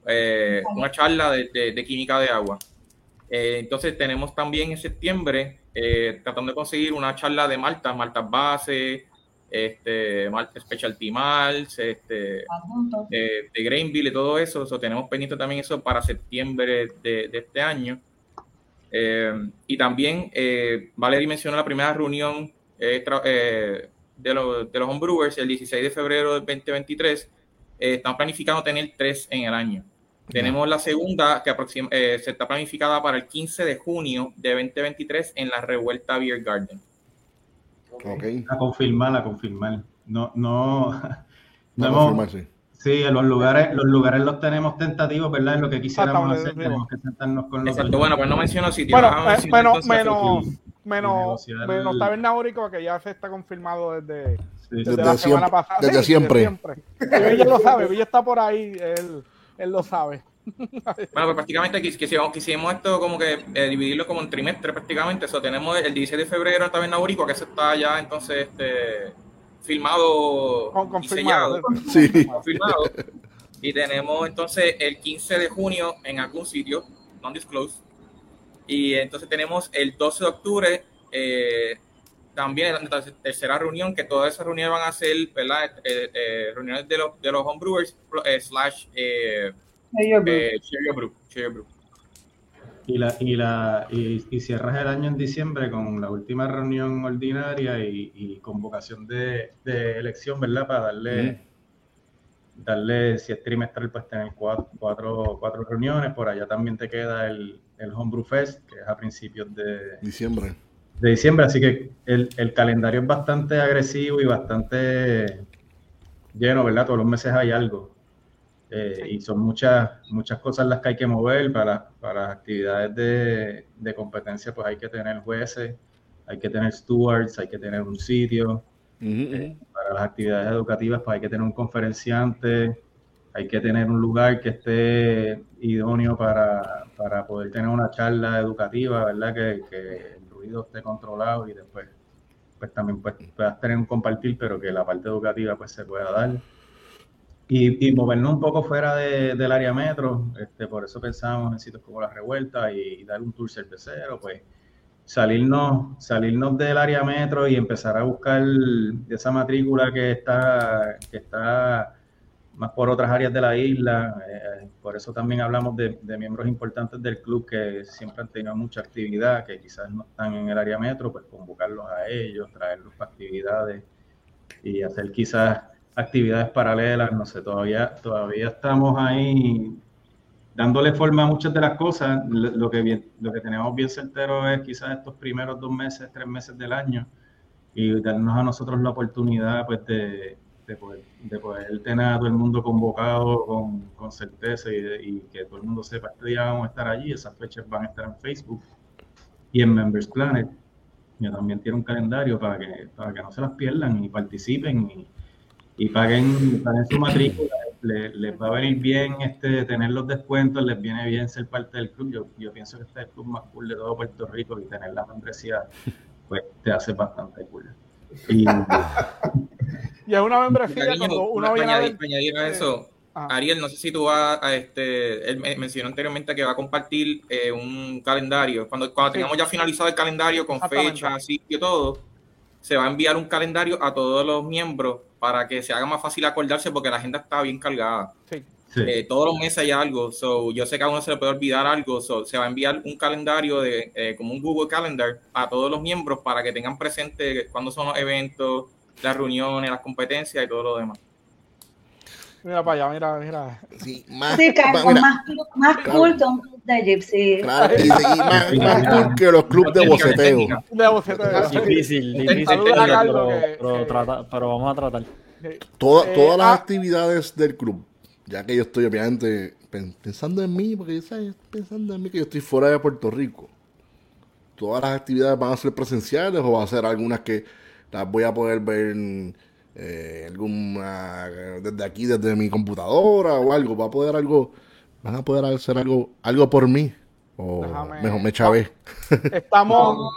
Speaker 4: eh, una charla de, de- de química de agua. Eh, entonces tenemos también en septiembre eh, tratando de conseguir una charla de maltas, maltas base, este, malta specialty malts, este, de, de Grainville y todo eso. So, tenemos pendiente también eso para septiembre de, de este año. Eh, y también eh, Valerie mencionó la primera reunión eh, tra- eh, de, los de los homebrewers el 16 de febrero del 2023. Eh, están planificando tener tres en el año. Tenemos la segunda que aproxima- eh, se está planificada para el 15 de junio de 2023 en la Revuelta Beer Garden.
Speaker 3: Ok.
Speaker 7: A confirmar, a confirmar. No, no, [LAUGHS] no hemos-
Speaker 3: sí.
Speaker 7: Sí, en los lugares, los lugares los tenemos tentativos, ¿verdad? Es lo que quisiéramos hacer. Tenemos que sentarnos con los
Speaker 4: Exacto, bueno, pues no menciono sitio.
Speaker 1: bueno eh, menos menos menos menos
Speaker 7: el-
Speaker 1: Tabernáurico que ya se está confirmado desde
Speaker 7: Sí,
Speaker 1: desde,
Speaker 3: Desde
Speaker 1: la semana
Speaker 3: siempre,
Speaker 1: pasada.
Speaker 3: desde
Speaker 1: Sí,
Speaker 3: siempre.
Speaker 1: Y Villa lo sabe, Villa está por ahí, él, él lo sabe. [LAUGHS]
Speaker 4: Bueno, pues prácticamente quis- quisimos, quisimos esto como que eh, dividirlo como en trimestre prácticamente. Eso tenemos el 16 de febrero en Taberna que eso está ya entonces este, filmado
Speaker 1: Con-
Speaker 4: y sellado.
Speaker 3: Sí.
Speaker 4: confirmado. Y tenemos entonces el 15 de junio en algún sitio, non-disclosed. Y entonces tenemos el 12 de octubre, eh, también la tercera reunión, que todas esas reuniones van a ser, ¿verdad? Eh, eh, reuniones de los, de los homebrewers eh, slash eh, eh, Share Your Brew, Share Your Brew.
Speaker 7: Y, la, y, la, y, y cierras el año en diciembre con la última reunión ordinaria y, y convocación de, de elección, ¿verdad? Para darle, darle, si es trimestral, pues tener cuatro, cuatro, cuatro reuniones. Por allá también te queda el, el Homebrew Fest, que es a principios de,
Speaker 3: Diciembre.
Speaker 7: de diciembre. Así que el, el calendario es bastante agresivo y bastante lleno, ¿verdad? Todos los meses hay algo. Eh, y son muchas, muchas cosas las que hay que mover para, para las actividades de, de competencia, pues hay que tener jueces, hay que tener stewards, hay que tener un sitio. Eh, para las actividades educativas, pues hay que tener un conferenciante, hay que tener un lugar que esté idóneo para, para poder tener una charla educativa, ¿verdad? Que, que el ruido esté controlado y después pues también pues, puedas tener un compartir, pero que la parte educativa pues se pueda dar. Y, y movernos un poco fuera de- del área metro, este, por eso pensamos en sitios como La Revuelta y, y dar un tour cervecero, pues salirnos, salirnos del área metro y empezar a buscar esa matrícula que está, que está más por otras áreas de la isla. Eh, por eso también hablamos de, de miembros importantes del club que siempre han tenido mucha actividad, que quizás no están en el área metro, pues convocarlos a ellos, traerlos para actividades y hacer quizás actividades paralelas, no sé, todavía, todavía estamos ahí dándole forma a muchas de las cosas. Lo que, bien- lo que tenemos bien certero es quizás estos primeros dos meses, tres meses del año y darnos a nosotros la oportunidad pues de, de poder, de poder tener a todo el mundo convocado con, con certeza y, de- y que todo el mundo sepa este día vamos a estar allí, esas fechas van a estar en Facebook y en Members Planet. Yo también tiene un calendario para que, para que no se las pierdan y participen y, y paguen, paguen su matrícula. Le- Les, va a venir bien este, tener los descuentos, les viene bien ser parte del club. Yo, yo pienso que este es el club más cool de todo Puerto Rico y tener la membresía pues te hace bastante cool. Y [LAUGHS]
Speaker 1: Y es una membresía
Speaker 4: Cariño,
Speaker 1: cuando uno viene a
Speaker 4: añadir, para añadir a
Speaker 1: eh,
Speaker 4: eso,
Speaker 1: ah,
Speaker 4: Ariel, no sé si tú vas a este, él me- mencionó anteriormente que va a compartir eh, un calendario. Cuando, cuando
Speaker 1: Sí.
Speaker 4: tengamos ya finalizado el calendario con fecha, sitio, todo, se va a enviar un calendario a todos los miembros para que se haga más fácil acordarse porque la agenda está bien cargada.
Speaker 1: sí.
Speaker 7: sí,
Speaker 4: Eh, todos los meses hay algo, so, yo sé que a uno se le puede olvidar algo, so, se va a enviar un calendario de eh, como un Google Calendar a todos los miembros para que tengan presente cuándo son los eventos, las reuniones, las competencias y todo lo demás.
Speaker 1: Mira para allá, mira, mira.
Speaker 3: Sí, más,
Speaker 5: Sí,
Speaker 3: mira,
Speaker 5: más, más cool un club de Gypsy.
Speaker 3: claro, y, y más, más cool que los clubes de boceteo.
Speaker 1: De boceteo.
Speaker 2: Difícil, difícil, pero, pero, pero
Speaker 1: que-
Speaker 2: trata- pero vamos a tratar.
Speaker 3: Toda-
Speaker 1: Eh,
Speaker 3: todas las
Speaker 1: ah.
Speaker 3: actividades del club, ya que yo estoy obviamente pen- pensando en mí, porque ¿sabes? pensando en mí que yo estoy fuera de Puerto Rico. Todas las actividades van a ser presenciales o va a ser algunas que las voy a poder ver eh, alguna desde aquí, desde mi computadora o algo. Va a poder algo, van a poder hacer algo, algo por mí. O
Speaker 1: Déjame-
Speaker 3: mejor me chavé. [LAUGHS]
Speaker 1: Estamos,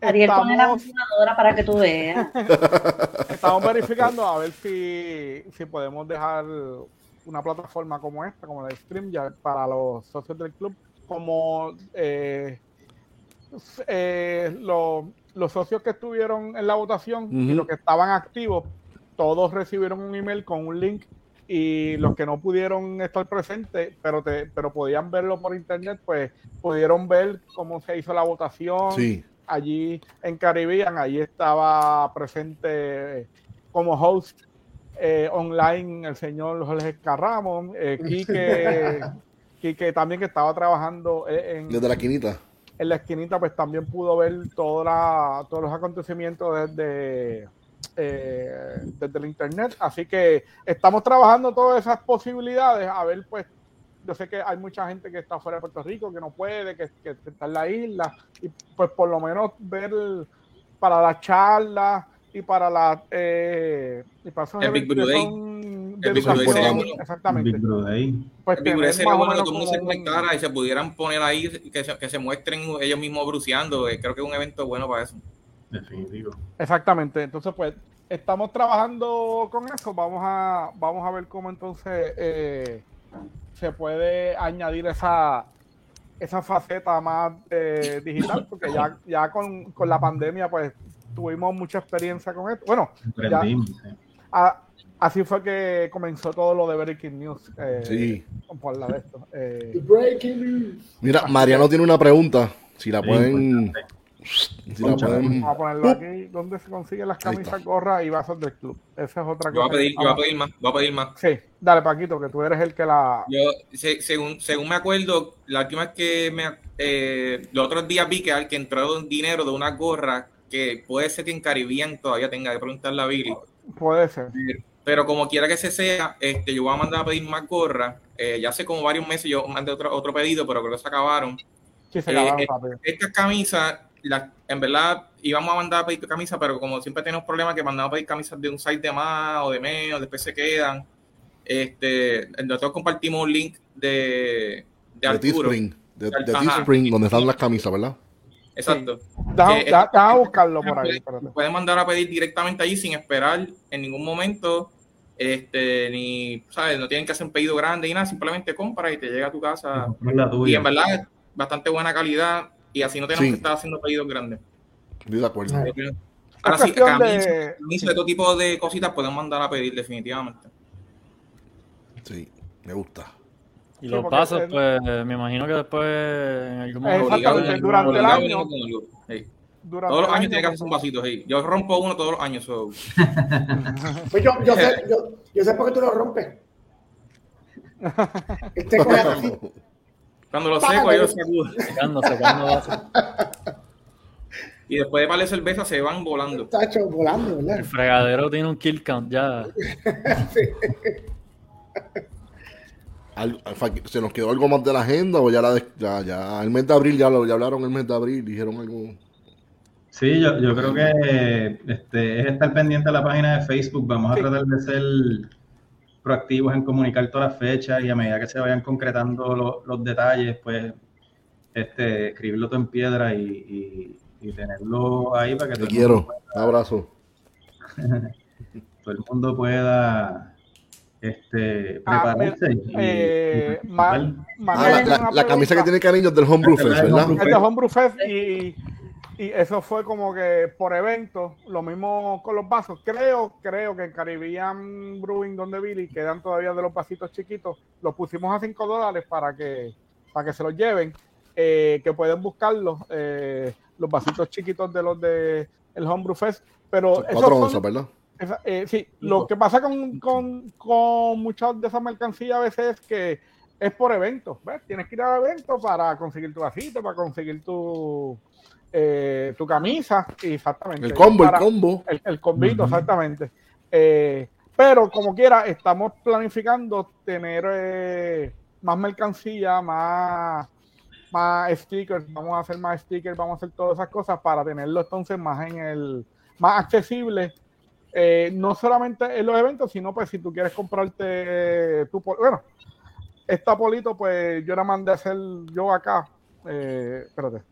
Speaker 5: Ariel, pone la computadora para que tú veas. [LAUGHS]
Speaker 1: estamos verificando a ver si, si podemos dejar una plataforma como esta, como la de Stream, ya para los socios del club, como eh, eh, lo- los socios que estuvieron en la votación y los que estaban activos, todos recibieron un email con un link y los que no pudieron estar presentes, pero te, pero podían verlo por internet, pues pudieron ver cómo se hizo la votación,
Speaker 3: Sí.
Speaker 1: allí en Caribbean, allí estaba presente como host eh, online el señor Jorge Carramón, eh, [LAUGHS] Quique, Quique también que estaba trabajando eh, en,
Speaker 3: Desde la quinita.
Speaker 1: En la esquinita, pues también pudo ver toda todos los acontecimientos desde, eh, desde el internet. Así que estamos trabajando todas esas posibilidades. A ver, pues, yo sé que hay mucha gente que está fuera de Puerto Rico, que no puede, que, que está en la isla, y pues por lo menos ver para las charlas y para la eh, y para esos que
Speaker 4: Blue Day.
Speaker 1: De
Speaker 4: El Big Brother
Speaker 1: educación,
Speaker 4: sería uno.
Speaker 1: exactamente.
Speaker 7: Big Brother.
Speaker 1: Pues
Speaker 4: Big sería
Speaker 1: más o
Speaker 4: bueno que
Speaker 1: menos
Speaker 4: todo el mundo se
Speaker 1: como un-
Speaker 4: conectara y se pudieran poner ahí, que se, que se muestren ellos mismos bruceando. eh, Creo que es un evento bueno para eso.
Speaker 7: Definitivo.
Speaker 1: Exactamente. Entonces, pues, estamos trabajando con eso. Vamos a, vamos a ver cómo entonces eh, se puede añadir esa, esa faceta más eh, digital, porque ya, ya con, con la pandemia, pues, tuvimos mucha experiencia con esto. Bueno,
Speaker 7: Aprendimos, sí.
Speaker 1: a- así fue que comenzó todo lo de Breaking News. eh,
Speaker 3: Sí.
Speaker 1: Por la de esto. Eh,
Speaker 6: Breaking news.
Speaker 3: Mira, Mariano tiene una pregunta. Si la
Speaker 7: Sí,
Speaker 3: pueden. Si la pueden.
Speaker 1: vamos a ponerlo aquí, donde se consiguen las camisas, gorras y vasos del club. Esa es otra
Speaker 4: Yo voy
Speaker 1: cosa.
Speaker 4: a pedir, yo voy a pedir más, voy a pedir más.
Speaker 1: Sí, dale, Paquito, que tú eres el que la.
Speaker 4: Yo, se- según, según me acuerdo, la última vez que me, eh, los otros días vi que, al que entró dinero de una gorra que puede ser que en Caribbean todavía tenga que preguntarle a Billy.
Speaker 1: Puede ser.
Speaker 4: Pero como quiera que se sea, este, yo voy a mandar a pedir más gorras. Eh, ya hace como varios meses yo mandé otro, otro pedido, pero creo que se acabaron.
Speaker 1: Sí, se
Speaker 4: Eh,
Speaker 1: acabaron
Speaker 4: eh. Estas camisas, las- en verdad íbamos a mandar a pedir camisas, pero como siempre tenemos problemas que mandamos a pedir camisas de un site de más o de menos, después se quedan. Este, nosotros compartimos un link de, de
Speaker 3: De
Speaker 4: Arturo.
Speaker 3: Teespring. De. Teespring, donde están las camisas, ¿verdad?
Speaker 4: Exacto. Eh,
Speaker 1: déjame- déjame buscarlo por ahí.
Speaker 4: Pueden mandar a pedir directamente allí sin esperar en ningún momento. Este, ni, ¿sabes? No tienen que hacer un pedido grande y nada, simplemente compra y te llega a tu casa. Y en verdad es bastante buena calidad y así no tenemos
Speaker 3: Sí.
Speaker 4: que estar haciendo pedidos grandes.
Speaker 3: Estoy de acuerdo.
Speaker 4: Ahora sí, camisas,
Speaker 1: de-
Speaker 4: camisas todo tipo de cositas pueden mandar a pedir definitivamente.
Speaker 3: Sí, me gusta.
Speaker 2: Y
Speaker 1: Sí,
Speaker 2: los
Speaker 1: el-
Speaker 2: pues me imagino que después en algún momento.
Speaker 1: Durante el año. Durante
Speaker 4: Todos los años
Speaker 1: año,
Speaker 4: tiene que hacerse un vasito. hey. Yo rompo [LAUGHS] uno todos los años. so.
Speaker 6: Pues yo, yo, sé, yo, yo sé por qué tú lo rompes. Este así.
Speaker 4: Cuando lo seco, yo lo sacudo.
Speaker 2: Secando, secando vasos.
Speaker 4: Y después de par de cerveza se van volando.
Speaker 6: Está hecho volando, ¿verdad?
Speaker 2: El fregadero tiene un kill count ya. [LAUGHS]
Speaker 3: Al- ¿Se nos quedó algo más de la agenda o ya la de- ya, ya el mes de abril ya, lo, ya hablaron el mes de abril, dijeron algo?
Speaker 7: Sí, yo, yo creo que este, es estar pendiente a la página de Facebook. Vamos a
Speaker 1: Sí.
Speaker 7: tratar de ser proactivos en comunicar todas las fechas y a medida que se vayan concretando lo- los detalles, pues este, escribirlo todo en piedra y, y- y tenerlo ahí para que
Speaker 3: Te
Speaker 7: todo el,
Speaker 3: quiero. Un abrazo. [LAUGHS]
Speaker 7: todo el mundo pueda este,
Speaker 1: Ah,
Speaker 7: prepararse. y-
Speaker 1: eh,
Speaker 7: y
Speaker 1: Ma-
Speaker 3: Ah, la, camisa que tiene cariños del Homebrew Fest,
Speaker 7: es del
Speaker 3: ¿verdad?
Speaker 7: Homebrew
Speaker 1: Es de Homebrew Fest y, y eso fue como que por evento, lo mismo con los vasos. Creo, creo que en Caribbean Brewing, donde Billy, quedan todavía de los vasitos chiquitos. Los pusimos a 5 dólares para que, para que se los lleven, eh, que pueden buscarlos, eh, los vasitos chiquitos de los de el Homebrew Fest. Pero
Speaker 3: Cuatro onzas, ¿verdad?
Speaker 1: esa- eh, sí, lo que pasa con, con, con muchas de esas mercancías a veces es que es por eventos, ¿ves? Tienes que ir al evento para conseguir tu vasito, para conseguir tu, eh, tu camisa, exactamente.
Speaker 3: El combo, el combo.
Speaker 1: el, el combito, exactamente. Eh, pero como quiera, estamos planificando tener eh, más mercancía, más, más stickers, vamos a hacer más stickers, vamos a hacer todas esas cosas para tenerlo entonces más en el, más accesible. eh, no solamente en los eventos, sino pues si tú quieres comprarte tu pol- bueno, esta polito, pues yo la mandé a hacer yo acá. Eh, espérate.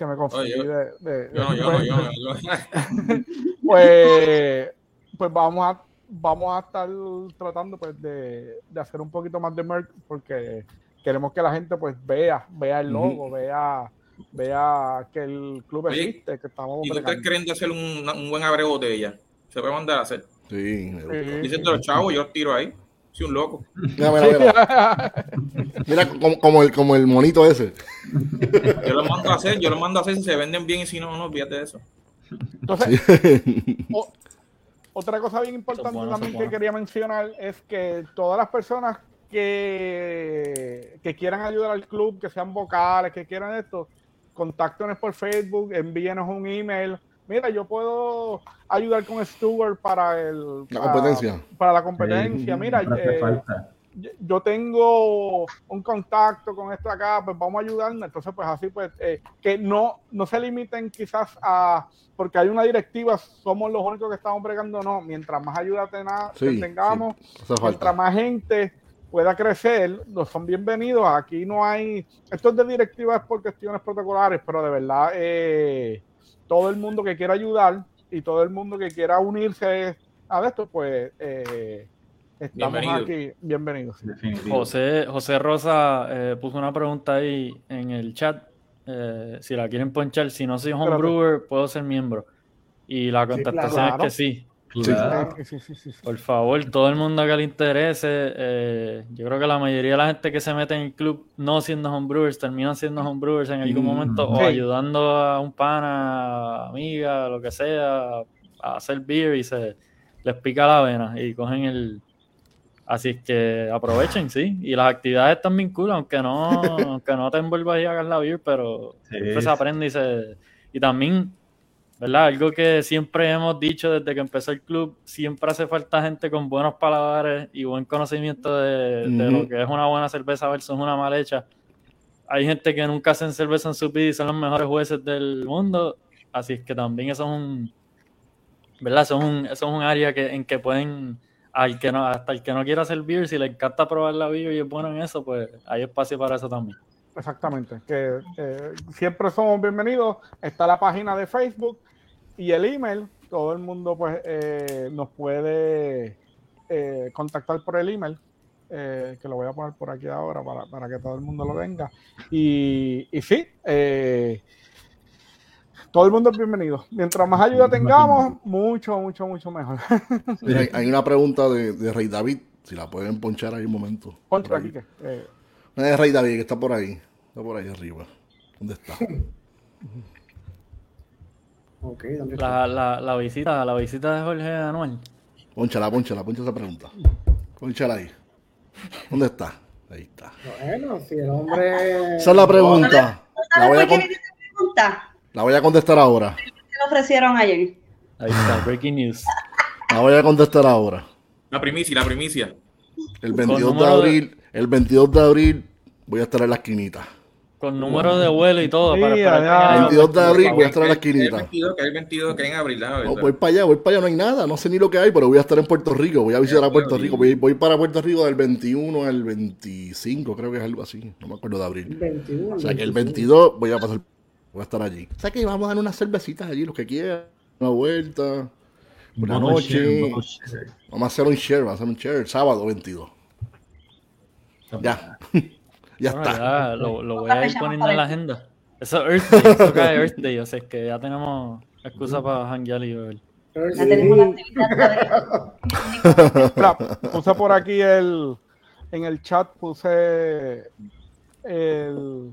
Speaker 1: Que me confundí
Speaker 4: Oye,
Speaker 1: de, de-
Speaker 4: Yo no, yo no, yo no. yo no. [LAUGHS]
Speaker 1: pues, pues vamos a vamos a estar tratando pues de, de hacer un poquito más de merch porque queremos que la gente pues vea, vea el logo, vea, vea que el club
Speaker 4: Oye,
Speaker 1: existe, que estamos
Speaker 4: ¿Y creen de hacer un, un buen abre botella? Se puede mandar a hacer.
Speaker 3: Sí.
Speaker 4: Dicen los chavos, yo los tiro ahí. Soy un loco.
Speaker 3: Mira, mira, mira. Mira como, como el, como el monito ese.
Speaker 4: Yo los mando a hacer, yo los mando a hacer si se venden bien y si no, no olvídate de eso.
Speaker 1: Entonces, o- otra cosa bien importante
Speaker 2: bueno,
Speaker 1: también que quería mencionar es que todas las personas que, que quieran ayudar al club, que sean vocales, que quieran esto, contáctenos por Facebook, envíenos un email. Mira, yo puedo ayudar con Stuart para el
Speaker 3: La
Speaker 1: para-
Speaker 3: competencia.
Speaker 1: Para, la competencia.
Speaker 7: Sí,
Speaker 1: Mira, eh, yo- tengo un contacto con esto acá, pues vamos a ayudarnos. Entonces, pues así, pues, eh, que no, no se limiten quizás a, porque hay una directiva, somos los únicos que estamos bregando, no. Mientras más ayuda tena-
Speaker 3: Sí,
Speaker 1: tengamos, mientras más gente pueda crecer, los son bienvenidos. Aquí no hay, esto es de directivas por cuestiones protocolares, pero de verdad, eh, todo el mundo que quiera ayudar y todo el mundo que quiera unirse a esto, pues eh, estamos
Speaker 4: Bienvenido.
Speaker 1: aquí. Bienvenidos.
Speaker 7: Definitivo.
Speaker 2: José, José Rosa eh, puso una pregunta ahí en el chat. eh, si la quieren ponchar, si no soy homebrewer, puedo ser miembro. Y la contestación
Speaker 1: claro.
Speaker 2: es que sí.
Speaker 7: Claro.
Speaker 2: Por favor, todo el mundo que le interese, eh, yo creo que la mayoría de la gente que se mete en el club no siendo homebrewers, terminan siendo homebrewers en algún
Speaker 7: Mm.
Speaker 2: momento o ayudando a un pana, amiga, lo que sea, a hacer beer y se les pica la vena y cogen el... Así es que aprovechen, sí. Y las actividades están bien cool, aunque no, [LAUGHS] aunque no te envuelvas y hagas la beer, pero
Speaker 7: Sí,
Speaker 2: siempre se aprende y se... Y también ¿verdad? Algo que siempre hemos dicho desde que empezó el club, siempre hace falta gente con buenos paladares y buen conocimiento de, de
Speaker 3: Ujú.
Speaker 2: lo que es una buena cerveza versus una mal hecha. Hay gente que nunca hacen cerveza en su vida y son los mejores jueces del mundo, así es que también eso es un, ¿verdad? Eso es un, eso es un área que, en que pueden, al que no, hasta el que no quiera hacer beer, si le encanta probar la beer y es bueno en eso, pues hay espacio para eso también.
Speaker 1: Exactamente. Que eh, siempre somos bienvenidos. Está la página de Facebook y el email. Todo el mundo pues eh, nos puede eh, contactar por el email. eh, que lo voy a poner por aquí ahora para, para que todo el mundo lo tenga. Y, y sí, eh, todo el mundo es bienvenido. Mientras más ayuda tengamos, mucho, mucho, mucho mejor. [LAUGHS]
Speaker 3: Mira, hay, una pregunta de, de Rey David, si la pueden ponchar ahí un momento.
Speaker 1: Contra aquí que, eh,
Speaker 3: Una de Rey David que está por ahí. Está por ahí arriba. ¿Dónde está? [LAUGHS]
Speaker 2: La, la, la visita, la visita de Jorge Anual.
Speaker 3: Pónchala, pónchala, poncha esa pregunta. Pónchala ahí. ¿Dónde está? Ahí está.
Speaker 6: Bueno, si el hombre.
Speaker 3: Esa es la pregunta. La
Speaker 5: ¿Sabes
Speaker 3: voy a,
Speaker 5: qué
Speaker 3: con-
Speaker 5: pregunta?
Speaker 3: la voy a contestar ahora.
Speaker 5: Se lo ofrecieron ayer.
Speaker 2: Ahí está, breaking news.
Speaker 3: La voy a contestar ahora.
Speaker 4: La primicia, la primicia.
Speaker 3: El 22 de
Speaker 2: número de-
Speaker 3: abril, el 22 de abril voy a estar en la esquinita.
Speaker 2: Con número de vuelo y todo. para esperar
Speaker 1: ya.
Speaker 2: que haya-
Speaker 3: 22 de abril voy a estar en la
Speaker 4: el
Speaker 3: esquinita.
Speaker 4: 22, que el 22, que en abril,
Speaker 3: No, voy para allá, voy para allá, no hay nada, no sé ni lo que hay, pero voy a estar en Puerto Rico, voy a visitar a Puerto Rico, voy, voy para Puerto Rico del 21 al 25, creo que es algo así, no me acuerdo de abril.
Speaker 6: 21.
Speaker 3: O sea que el 22 voy a pasar, voy a estar allí. O sea que vamos a dar unas cervecitas allí, los que quieran, una vuelta, una
Speaker 7: Bottle
Speaker 3: noche.
Speaker 7: share.
Speaker 3: Vamos a hacer un share, vamos a hacer un share el sábado 22. Ya, [LAUGHS] ya
Speaker 2: Bueno,
Speaker 3: está.
Speaker 2: ya lo, lo voy a ir poniendo en la agenda. Eso es Earth Day, eso cae Earth Day, o sea es que ya tenemos excusa para janguear y beber.
Speaker 5: Ya tenemos la actividad.
Speaker 1: Mira, puse por aquí el en el chat puse el,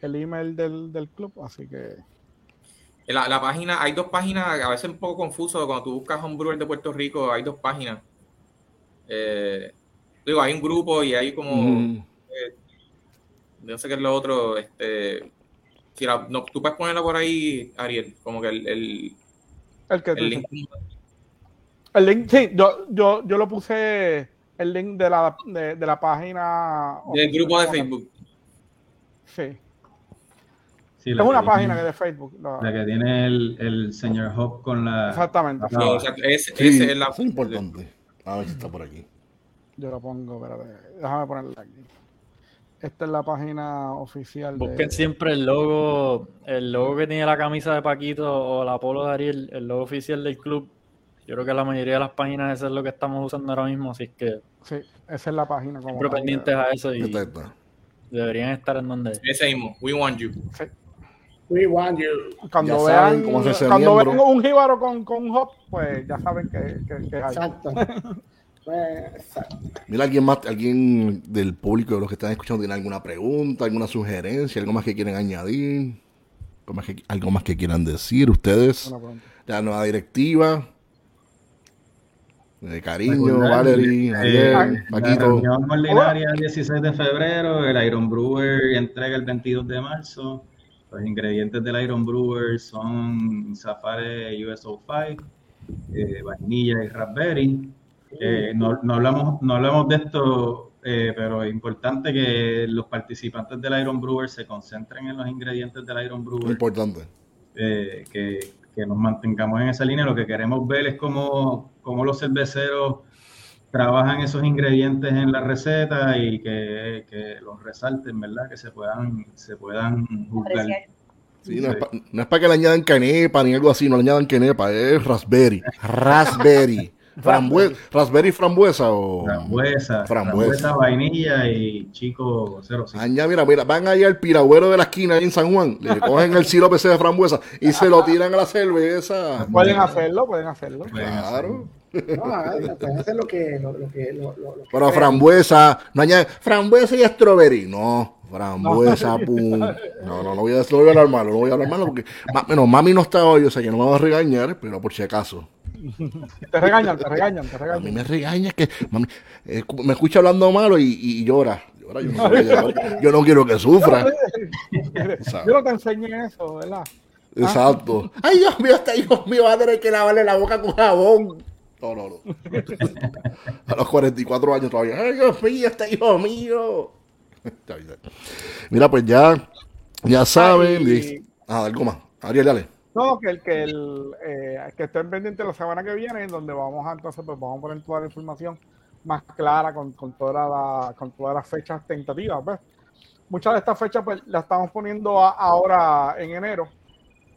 Speaker 1: el email del, del club, así que
Speaker 4: La, la página, hay dos páginas, a veces un poco confuso, cuando tú buscas Homebrewer de Puerto Rico, hay dos páginas. Eh, digo, hay un grupo y hay como,
Speaker 3: Mm,
Speaker 4: no sé qué es lo otro, este, si la- no, tú puedes ponerla por ahí, Ariel, como que el, el,
Speaker 1: el que
Speaker 4: el link.
Speaker 1: el link, sí, yo, yo, yo lo puse el link de la de, de la página
Speaker 4: del grupo de. Facebook.
Speaker 1: Sí,
Speaker 7: Sí,
Speaker 1: es una
Speaker 7: que
Speaker 1: página que
Speaker 7: tiene-
Speaker 1: de Facebook. la-
Speaker 7: La que tiene el, el señor Hop con la.
Speaker 1: Exactamente.
Speaker 7: la-
Speaker 4: o sea, ese,
Speaker 3: Sí,
Speaker 4: ese es la,
Speaker 3: es importante. A ver si está por aquí.
Speaker 1: Yo lo pongo, espérate, déjame ponerla aquí. Esta es la página oficial de
Speaker 2: Busquen siempre el logo, el logo que tiene la camisa de Paquito o la polo de Ariel, el logo oficial del club. Yo creo que la mayoría de las páginas eso es lo que estamos usando ahora mismo, así que
Speaker 1: Sí, esa es la página como
Speaker 2: siempre pendientes a eso y deberían estar en donde.
Speaker 4: ese mismo, We Want You.
Speaker 6: We want you.
Speaker 1: Cuando
Speaker 3: Ya
Speaker 1: vean, cuando
Speaker 3: miembro.
Speaker 1: vean un jíbaro con, con un hop, pues ya saben que, que, que hay.
Speaker 6: Exacto. [LAUGHS] Exacto.
Speaker 3: Mira, alguien más, alguien del público de los que están escuchando tiene alguna pregunta, alguna sugerencia, algo más que quieren añadir, algo más que, algo más que quieran decir ustedes. La nueva directiva. De cariño, Valerie,
Speaker 7: eh,
Speaker 3: Ariel,
Speaker 7: La
Speaker 3: Paquito.
Speaker 7: reunión ordinaria el 16 de febrero, el Iron Brewer entrega el 22 de marzo. Los ingredientes del Iron Brewer son Safari USO5, eh, vainilla y raspberry. Eh, no, no, hablamos, no hablamos de esto, eh, pero es importante que los participantes del Iron Brewer se concentren en los ingredientes del Iron Brewer.
Speaker 3: Importante.
Speaker 7: Eh, que, que, nos mantengamos en esa línea. Lo que queremos ver es cómo, cómo los cerveceros trabajan esos ingredientes en la receta y que, que los resalten, ¿verdad? Que se puedan, se puedan juzgar.
Speaker 3: Sí, no, es para que le añadan canepa ni algo así, no le añadan canepa, es raspberry. [LAUGHS] Raspberry. Frambue raspberry frambuesa o
Speaker 7: frambuesa, frambuesa, vainilla y chico cero.
Speaker 3: Aña, mira, mira, van allá al piragüero de la esquina ahí en San Juan, le [LAUGHS] cogen el sirope de frambuesa y se lo tiran a la cerveza.
Speaker 1: Pueden hacerlo, pueden hacerlo.
Speaker 3: Claro.
Speaker 6: No, pueden hacer lo que, lo, que, lo,
Speaker 3: Pero frambuesa, no añade frambuesa y strawberry, no. Frambuesa, pum. [LAUGHS] No, no, no voy a, no voy a hablar malo, no voy a hablar malo porque, bueno, mami no está hoy, o sea, que no me va a regañar, pero por si acaso. [LAUGHS]
Speaker 1: Te regañan, te regañan, te regañan.
Speaker 3: A mí me regaña que mami, eh, me escucha hablando malo y, y llora. llora yo, no yo, no quiero que sufra. [LAUGHS]
Speaker 1: yo no te enseñé eso, ¿verdad?
Speaker 3: Exacto. Ay, Dios mío, este hijo mío va a tener que lavarle la boca con jabón. No, no, no. [LAUGHS] A los 44 años todavía. Ay, Dios mío, este hijo mío. Mira, pues ya, ya saben. Ah, algo más. Ariel, dale.
Speaker 1: No, que el que el eh, que estén pendientes la semana que viene, donde vamos a entonces pues vamos a poner toda la información más clara con, con toda la, con todas las fechas tentativas. ¿ves? Muchas de estas fechas pues las estamos poniendo ahora en enero,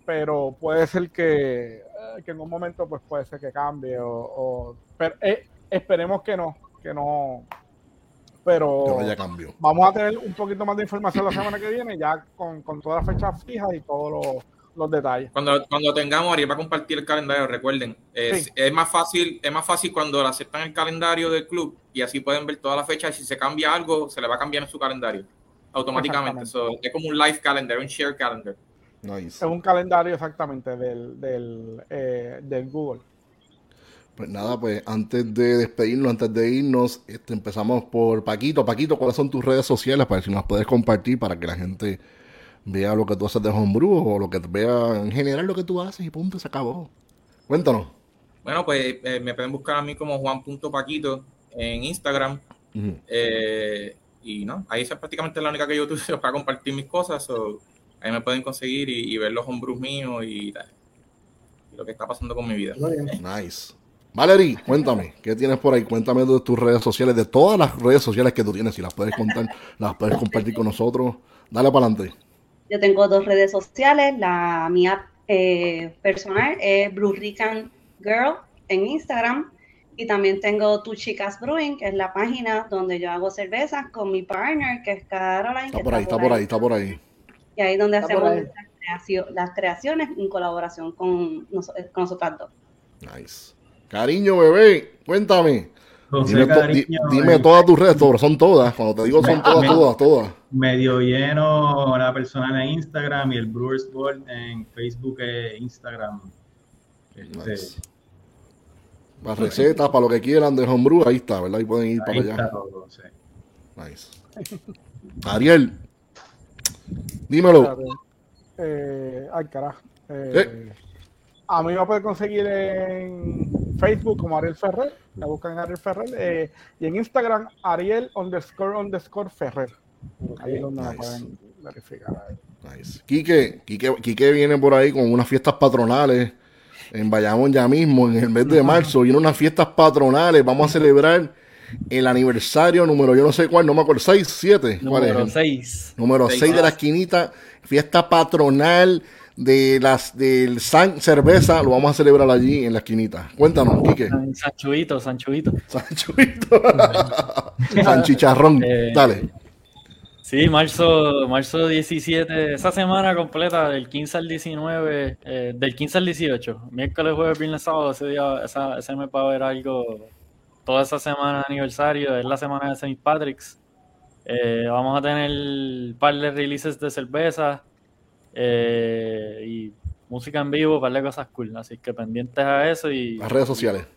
Speaker 1: pero puede ser que, eh, que, en un momento pues puede ser que cambie o, pero eh, esperemos que no, que no, pero vamos a tener un poquito más de información la semana que viene ya con, con todas las fechas fijas y todos los los detalles.
Speaker 4: Cuando, cuando tengamos Ariel va a compartir el calendario, recuerden, es, es, más fácil, es más fácil cuando aceptan el calendario del club y así pueden ver toda la fecha y si se cambia algo, se le va a cambiar en su calendario automáticamente. es como un live calendar, un share calendar.
Speaker 1: Es un calendario exactamente del, del, eh, del Google.
Speaker 3: Pues nada, pues antes de despedirnos, antes de irnos, este, empezamos por Paquito. Paquito, ¿cuáles son tus redes sociales para si nos puedes compartir para que la gente vea lo que tú haces de homebrew o lo que vea en general lo que tú haces y punto, se acabó. Cuéntanos.
Speaker 4: Bueno, pues eh, me pueden buscar a mí como Juan.paquito en Instagram. Eh, y no, ahí es prácticamente la única que yo utilizo [LAUGHS] para compartir mis cosas. ahí me pueden conseguir y, ver los homebrews míos y, y, lo que está pasando con mi vida.
Speaker 3: Nice. Valerie, cuéntame, ¿qué tienes por ahí? Cuéntame de tus redes sociales, de todas las redes sociales que tú tienes, si las puedes contar, las puedes compartir con nosotros. Dale para adelante.
Speaker 5: Yo tengo dos redes sociales. La mía eh, personal es Brew Rican Girl en Instagram. Y también tengo Tu Chicas Brewing, que es la página donde yo hago cervezas con mi partner, que es Caroline.
Speaker 3: Está por ahí, está por ahí, está por ahí.
Speaker 5: Y ahí es donde hacemos las, creaciones en colaboración con, nosotros dos.
Speaker 3: Nice. Cariño, bebé, cuéntame dime, todas tus redes, son todas. Cuando te digo son todas, todas, todas.
Speaker 7: Medio lleno la personal en Instagram y el Brewers Board en Facebook e Instagram.
Speaker 3: Este, para recetas, para lo que quieran de homebrew, ahí está, ¿verdad? Ahí pueden ir para allá. Nice. Ariel, dímelo.
Speaker 1: Eh, ay, carajo. Eh, eh. A mí me a poder conseguir en Facebook como Ariel Ferrer, la buscan Ariel Ferrer, eh, y en Instagram Ariel underscore underscore Ferrer. Ahí es donde nice. pueden verificar.
Speaker 3: Nice. Quique, Quique, viene por ahí con unas fiestas patronales en Bayamón ya mismo, en el mes de marzo, vienen unas fiestas patronales, vamos a celebrar el aniversario número, yo no sé cuál, no me acuerdo, 6, 7.
Speaker 2: Número 6.
Speaker 3: Número 6 de la esquinita, fiesta patronal de las del San Cerveza lo vamos a celebrar allí en la esquinita. Cuéntanos, Quique.
Speaker 2: Sanchuito, Sanchuito. [LAUGHS]
Speaker 3: Sanchuito. [LAUGHS] San Chicharrón. Eh, Dale.
Speaker 2: Sí, marzo, marzo 17, esa semana completa, del 15 al 19, eh, del 15 al 18, miércoles, jueves, viernes, sábado, ese día, esa, ese mes va a haber algo, toda esa semana de aniversario, es la semana de St. Patrick's. Eh, vamos a tener un par de releases de cerveza, eh, y música en vivo, para cosas cool. Así que pendientes a eso y.
Speaker 3: Las redes sociales.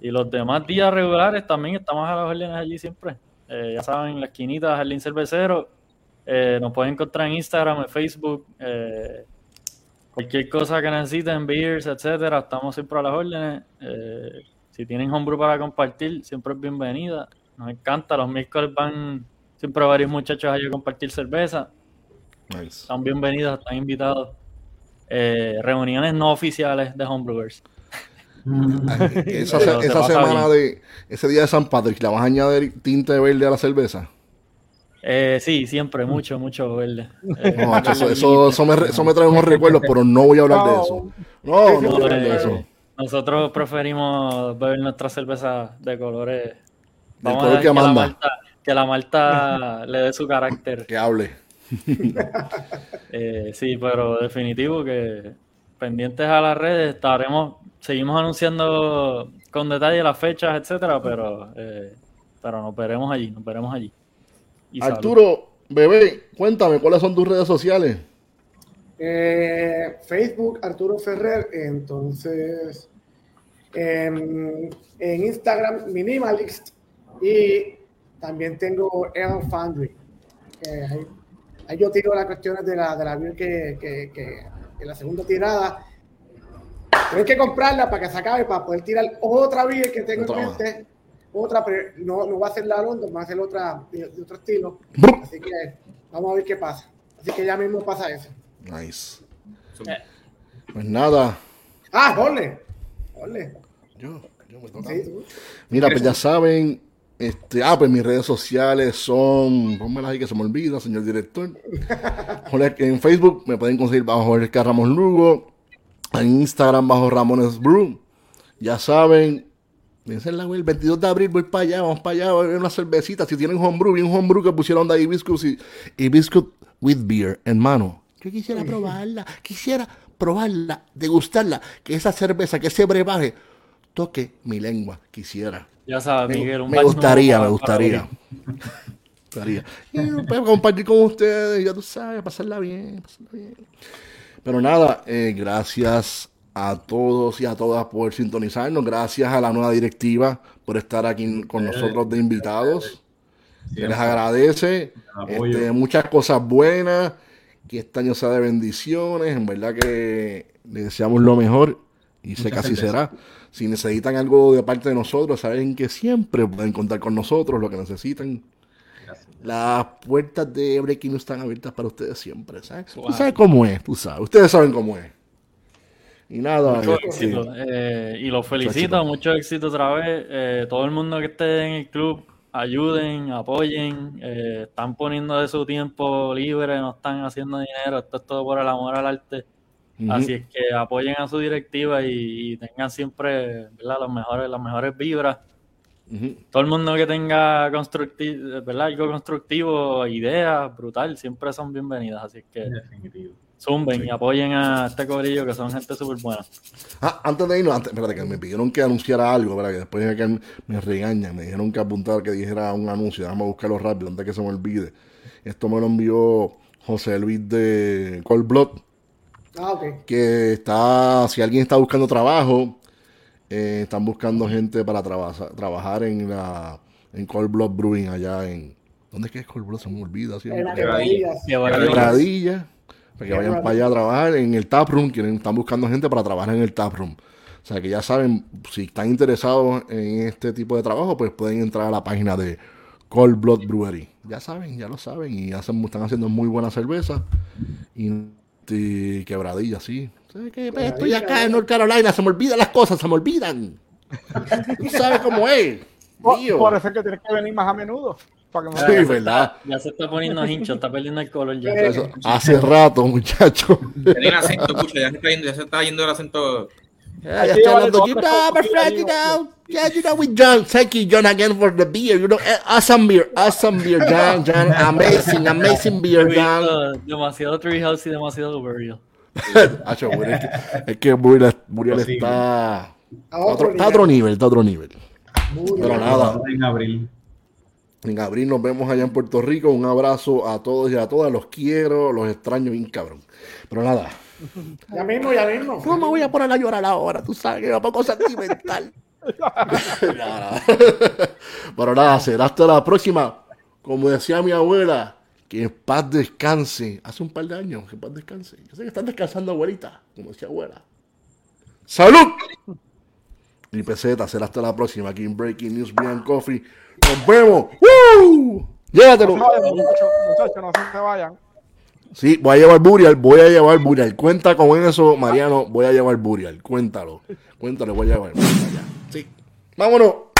Speaker 2: Y los demás días regulares también estamos a las órdenes allí siempre. Eh, ya saben, la esquinita, Jardín Cervecero. Eh, nos pueden encontrar en Instagram, en Facebook. cualquier cosa que necesiten, beers, etcétera, estamos siempre a las órdenes. si tienen homebrew para compartir, siempre es bienvenida. Nos encanta. Los miércoles van siempre varios muchachos allí a compartir cerveza.
Speaker 3: Nice.
Speaker 2: Están bienvenidos, están invitados. Eh, reuniones no oficiales de homebrewers.
Speaker 3: Esa,
Speaker 2: se
Speaker 3: semana
Speaker 2: bien.
Speaker 3: de ese día de San Patrick, ¿la vas a añadir tinte verde a la cerveza?
Speaker 2: Eh, sí, siempre, mucho, mucho verde. Eh,
Speaker 3: No, macho, eso, eso, eso me, eso me trae unos recuerdos, pero no voy a hablar de eso. No, no voy a hablar de eso.
Speaker 2: Nosotros preferimos beber nuestra cerveza de colores.
Speaker 3: Del
Speaker 2: a
Speaker 3: color
Speaker 2: dejar
Speaker 3: que
Speaker 2: la
Speaker 3: manda.
Speaker 2: malta, que la malta le dé su carácter.
Speaker 3: Que hable. [LAUGHS]
Speaker 2: Eh, sí, pero definitivo que pendientes a las redes estaremos, seguimos anunciando con detalle las fechas, etcétera, pero eh, pero nos veremos allí, nos veremos allí. Y salud.
Speaker 3: Arturo, bebé, cuéntame, ¿cuáles son tus redes sociales?
Speaker 6: Eh, Facebook, Arturo Ferrer. Entonces, en, en Instagram, Minimalist. Y también tengo El Foundry. que ahí, yo tiro las cuestiones de la, de la que, que, que, que la segunda tirada. Tienes que comprarla para que se acabe, para poder tirar otra beer que tengo
Speaker 3: Otra
Speaker 6: en mente. Otra, pero no, no va a ser la London, va a ser otra de, de otro estilo. Así que vamos a ver qué pasa. Así que ya mismo pasa eso.
Speaker 3: Nice.
Speaker 2: Eh.
Speaker 3: Pues nada,
Speaker 6: Ah, Jorge. Jorge.
Speaker 3: yo, yo me toca.
Speaker 6: Sí.
Speaker 3: Mira, pues ya saben, este, ah, pues mis redes sociales son, pónmelas ahí que se me olvida, señor director. [LAUGHS] En Facebook me pueden conseguir bajo Jorge. Ramos Lugo, en Instagram bajo Ramones Brew. Ya saben, piénsenla, güey, el 22 de abril voy para allá, vamos para allá, voy a ver una cervecita. Si tienen homebrew, vi un homebrew que pusieron de hibiscus y hibiscus with beer, hermano. Yo quisiera [LAUGHS] probarla, quisiera probarla, degustarla, que esa cerveza, que ese brebaje toque mi lengua, quisiera.
Speaker 2: Ya sabes,
Speaker 3: Me,
Speaker 2: Miguel, un
Speaker 3: me gustaría, me gustaría. [LAUGHS] Me gustaría. Y, pues, compartir con ustedes, ya tú sabes, pasarla bien, pasarla bien. Pero nada, eh, gracias a todos y a todas por sintonizarnos. Gracias a la nueva directiva por estar aquí con nosotros de invitados. Se les agradece. Este, muchas cosas buenas. Que este año sea de bendiciones. En verdad que les deseamos lo mejor. Y sé que así será. Si necesitan algo de parte de nosotros, saben que siempre pueden contar con nosotros lo que necesitan.
Speaker 7: Gracias.
Speaker 3: Las puertas de Breaking News están abiertas para ustedes siempre. ¿sabes? Tú sabes cómo es, tú sabes. Ustedes saben cómo es. Y nada,
Speaker 2: Mucho
Speaker 3: este,
Speaker 2: éxito. eh, y los felicito, mucho éxito otra vez. Eh, todo el mundo que esté en el club, ayuden, apoyen. eh, están poniendo de su tiempo libre, no están haciendo dinero. Esto es todo por el amor al arte. Así es que apoyen a su directiva y, y tengan siempre ¿verdad? Los mejores, las mejores vibras. Todo el mundo que tenga constructivo, ¿verdad? algo constructivo, ideas, brutal, siempre son bienvenidas. Así que
Speaker 7: Definitivo.
Speaker 2: zumben y apoyen a este cobrillo que son gente súper buena.
Speaker 3: Ah, antes de irnos, antes, espérate, que me pidieron que anunciara algo, ¿verdad? que después de que me regañan, me dijeron que apuntar que dijera un anuncio, déjame buscarlo rápido antes que se me olvide. Esto me lo envió José Luis de Cold Blood,
Speaker 6: Ah,
Speaker 3: que está, si alguien está buscando trabajo, eh, están buscando gente para trabajar trabajar en la en Cold Blood Brewing allá en ¿dónde es que es Cold Blood? Se me olvida siempre.
Speaker 6: En.
Speaker 4: Quebradilla,
Speaker 3: para que vayan para allá a trabajar en el taproom, quieren, están buscando gente para trabajar en el taproom. O sea que ya saben, si están interesados en este tipo de trabajo, pues pueden entrar a la página de Cold Blood Brewery. Ya saben, ya lo saben, y hacen, están haciendo muy buena cerveza. Y, y quebradilla, sí. Pues, estoy acá en North Carolina, se me olvidan las cosas, se me olvidan. Tú sabes cómo es.
Speaker 1: Por,
Speaker 3: tío.
Speaker 1: por eso es que tienes que venir más a menudo. Para que me
Speaker 3: Sí, verdad.
Speaker 2: Ya se está poniendo hincho, está perdiendo el color ya.
Speaker 3: Eso, hace rato,
Speaker 4: el acento, escucha, ya se está yendo, ya se está yendo el acento.
Speaker 3: Ya está hablando my friend, you know. Yeah, you know, with John. Thank you, John, again for the beer. You know, eh, awesome beer, awesome beer, John, John. [LAUGHS] Amazing, amazing beer, John.
Speaker 2: Demasiado Treehouse y demasiado Burial.
Speaker 3: Hacho, [LAUGHS] es que, es que Muriel, Muriel
Speaker 7: Posible.
Speaker 3: está,
Speaker 6: A
Speaker 3: otro, está a otro nivel, está a otro nivel.
Speaker 6: Muy
Speaker 3: Pero
Speaker 6: bien.
Speaker 3: nada,
Speaker 7: En abril.
Speaker 3: en abril nos vemos allá en Puerto Rico. Un abrazo a todos y a todas. Los quiero, los extraño bien cabrón. Pero nada,
Speaker 6: Ya mismo, ya mismo.
Speaker 3: no me voy a poner a llorar ahora. Tú sabes que me pongo sentimental. [LAUGHS] Pero nada, será hasta la próxima. Como decía mi abuela, que en paz descanse. Hace un par de años, que en paz descanse. Yo sé que están descansando, abuelita, como decía abuela. ¡Salud! y peseta. Será hasta la próxima aquí en Breaking News Brian Coffee. Nos vemos. ¡Woo! Llévatelo.
Speaker 1: No muchachos, no se vayan.
Speaker 3: Sí, voy a llevar Burial, voy a llevar Burial. Cuenta con eso, Mariano, voy a llevar Burial. Cuéntalo. Cuéntalo, voy a llevar. Vámonos.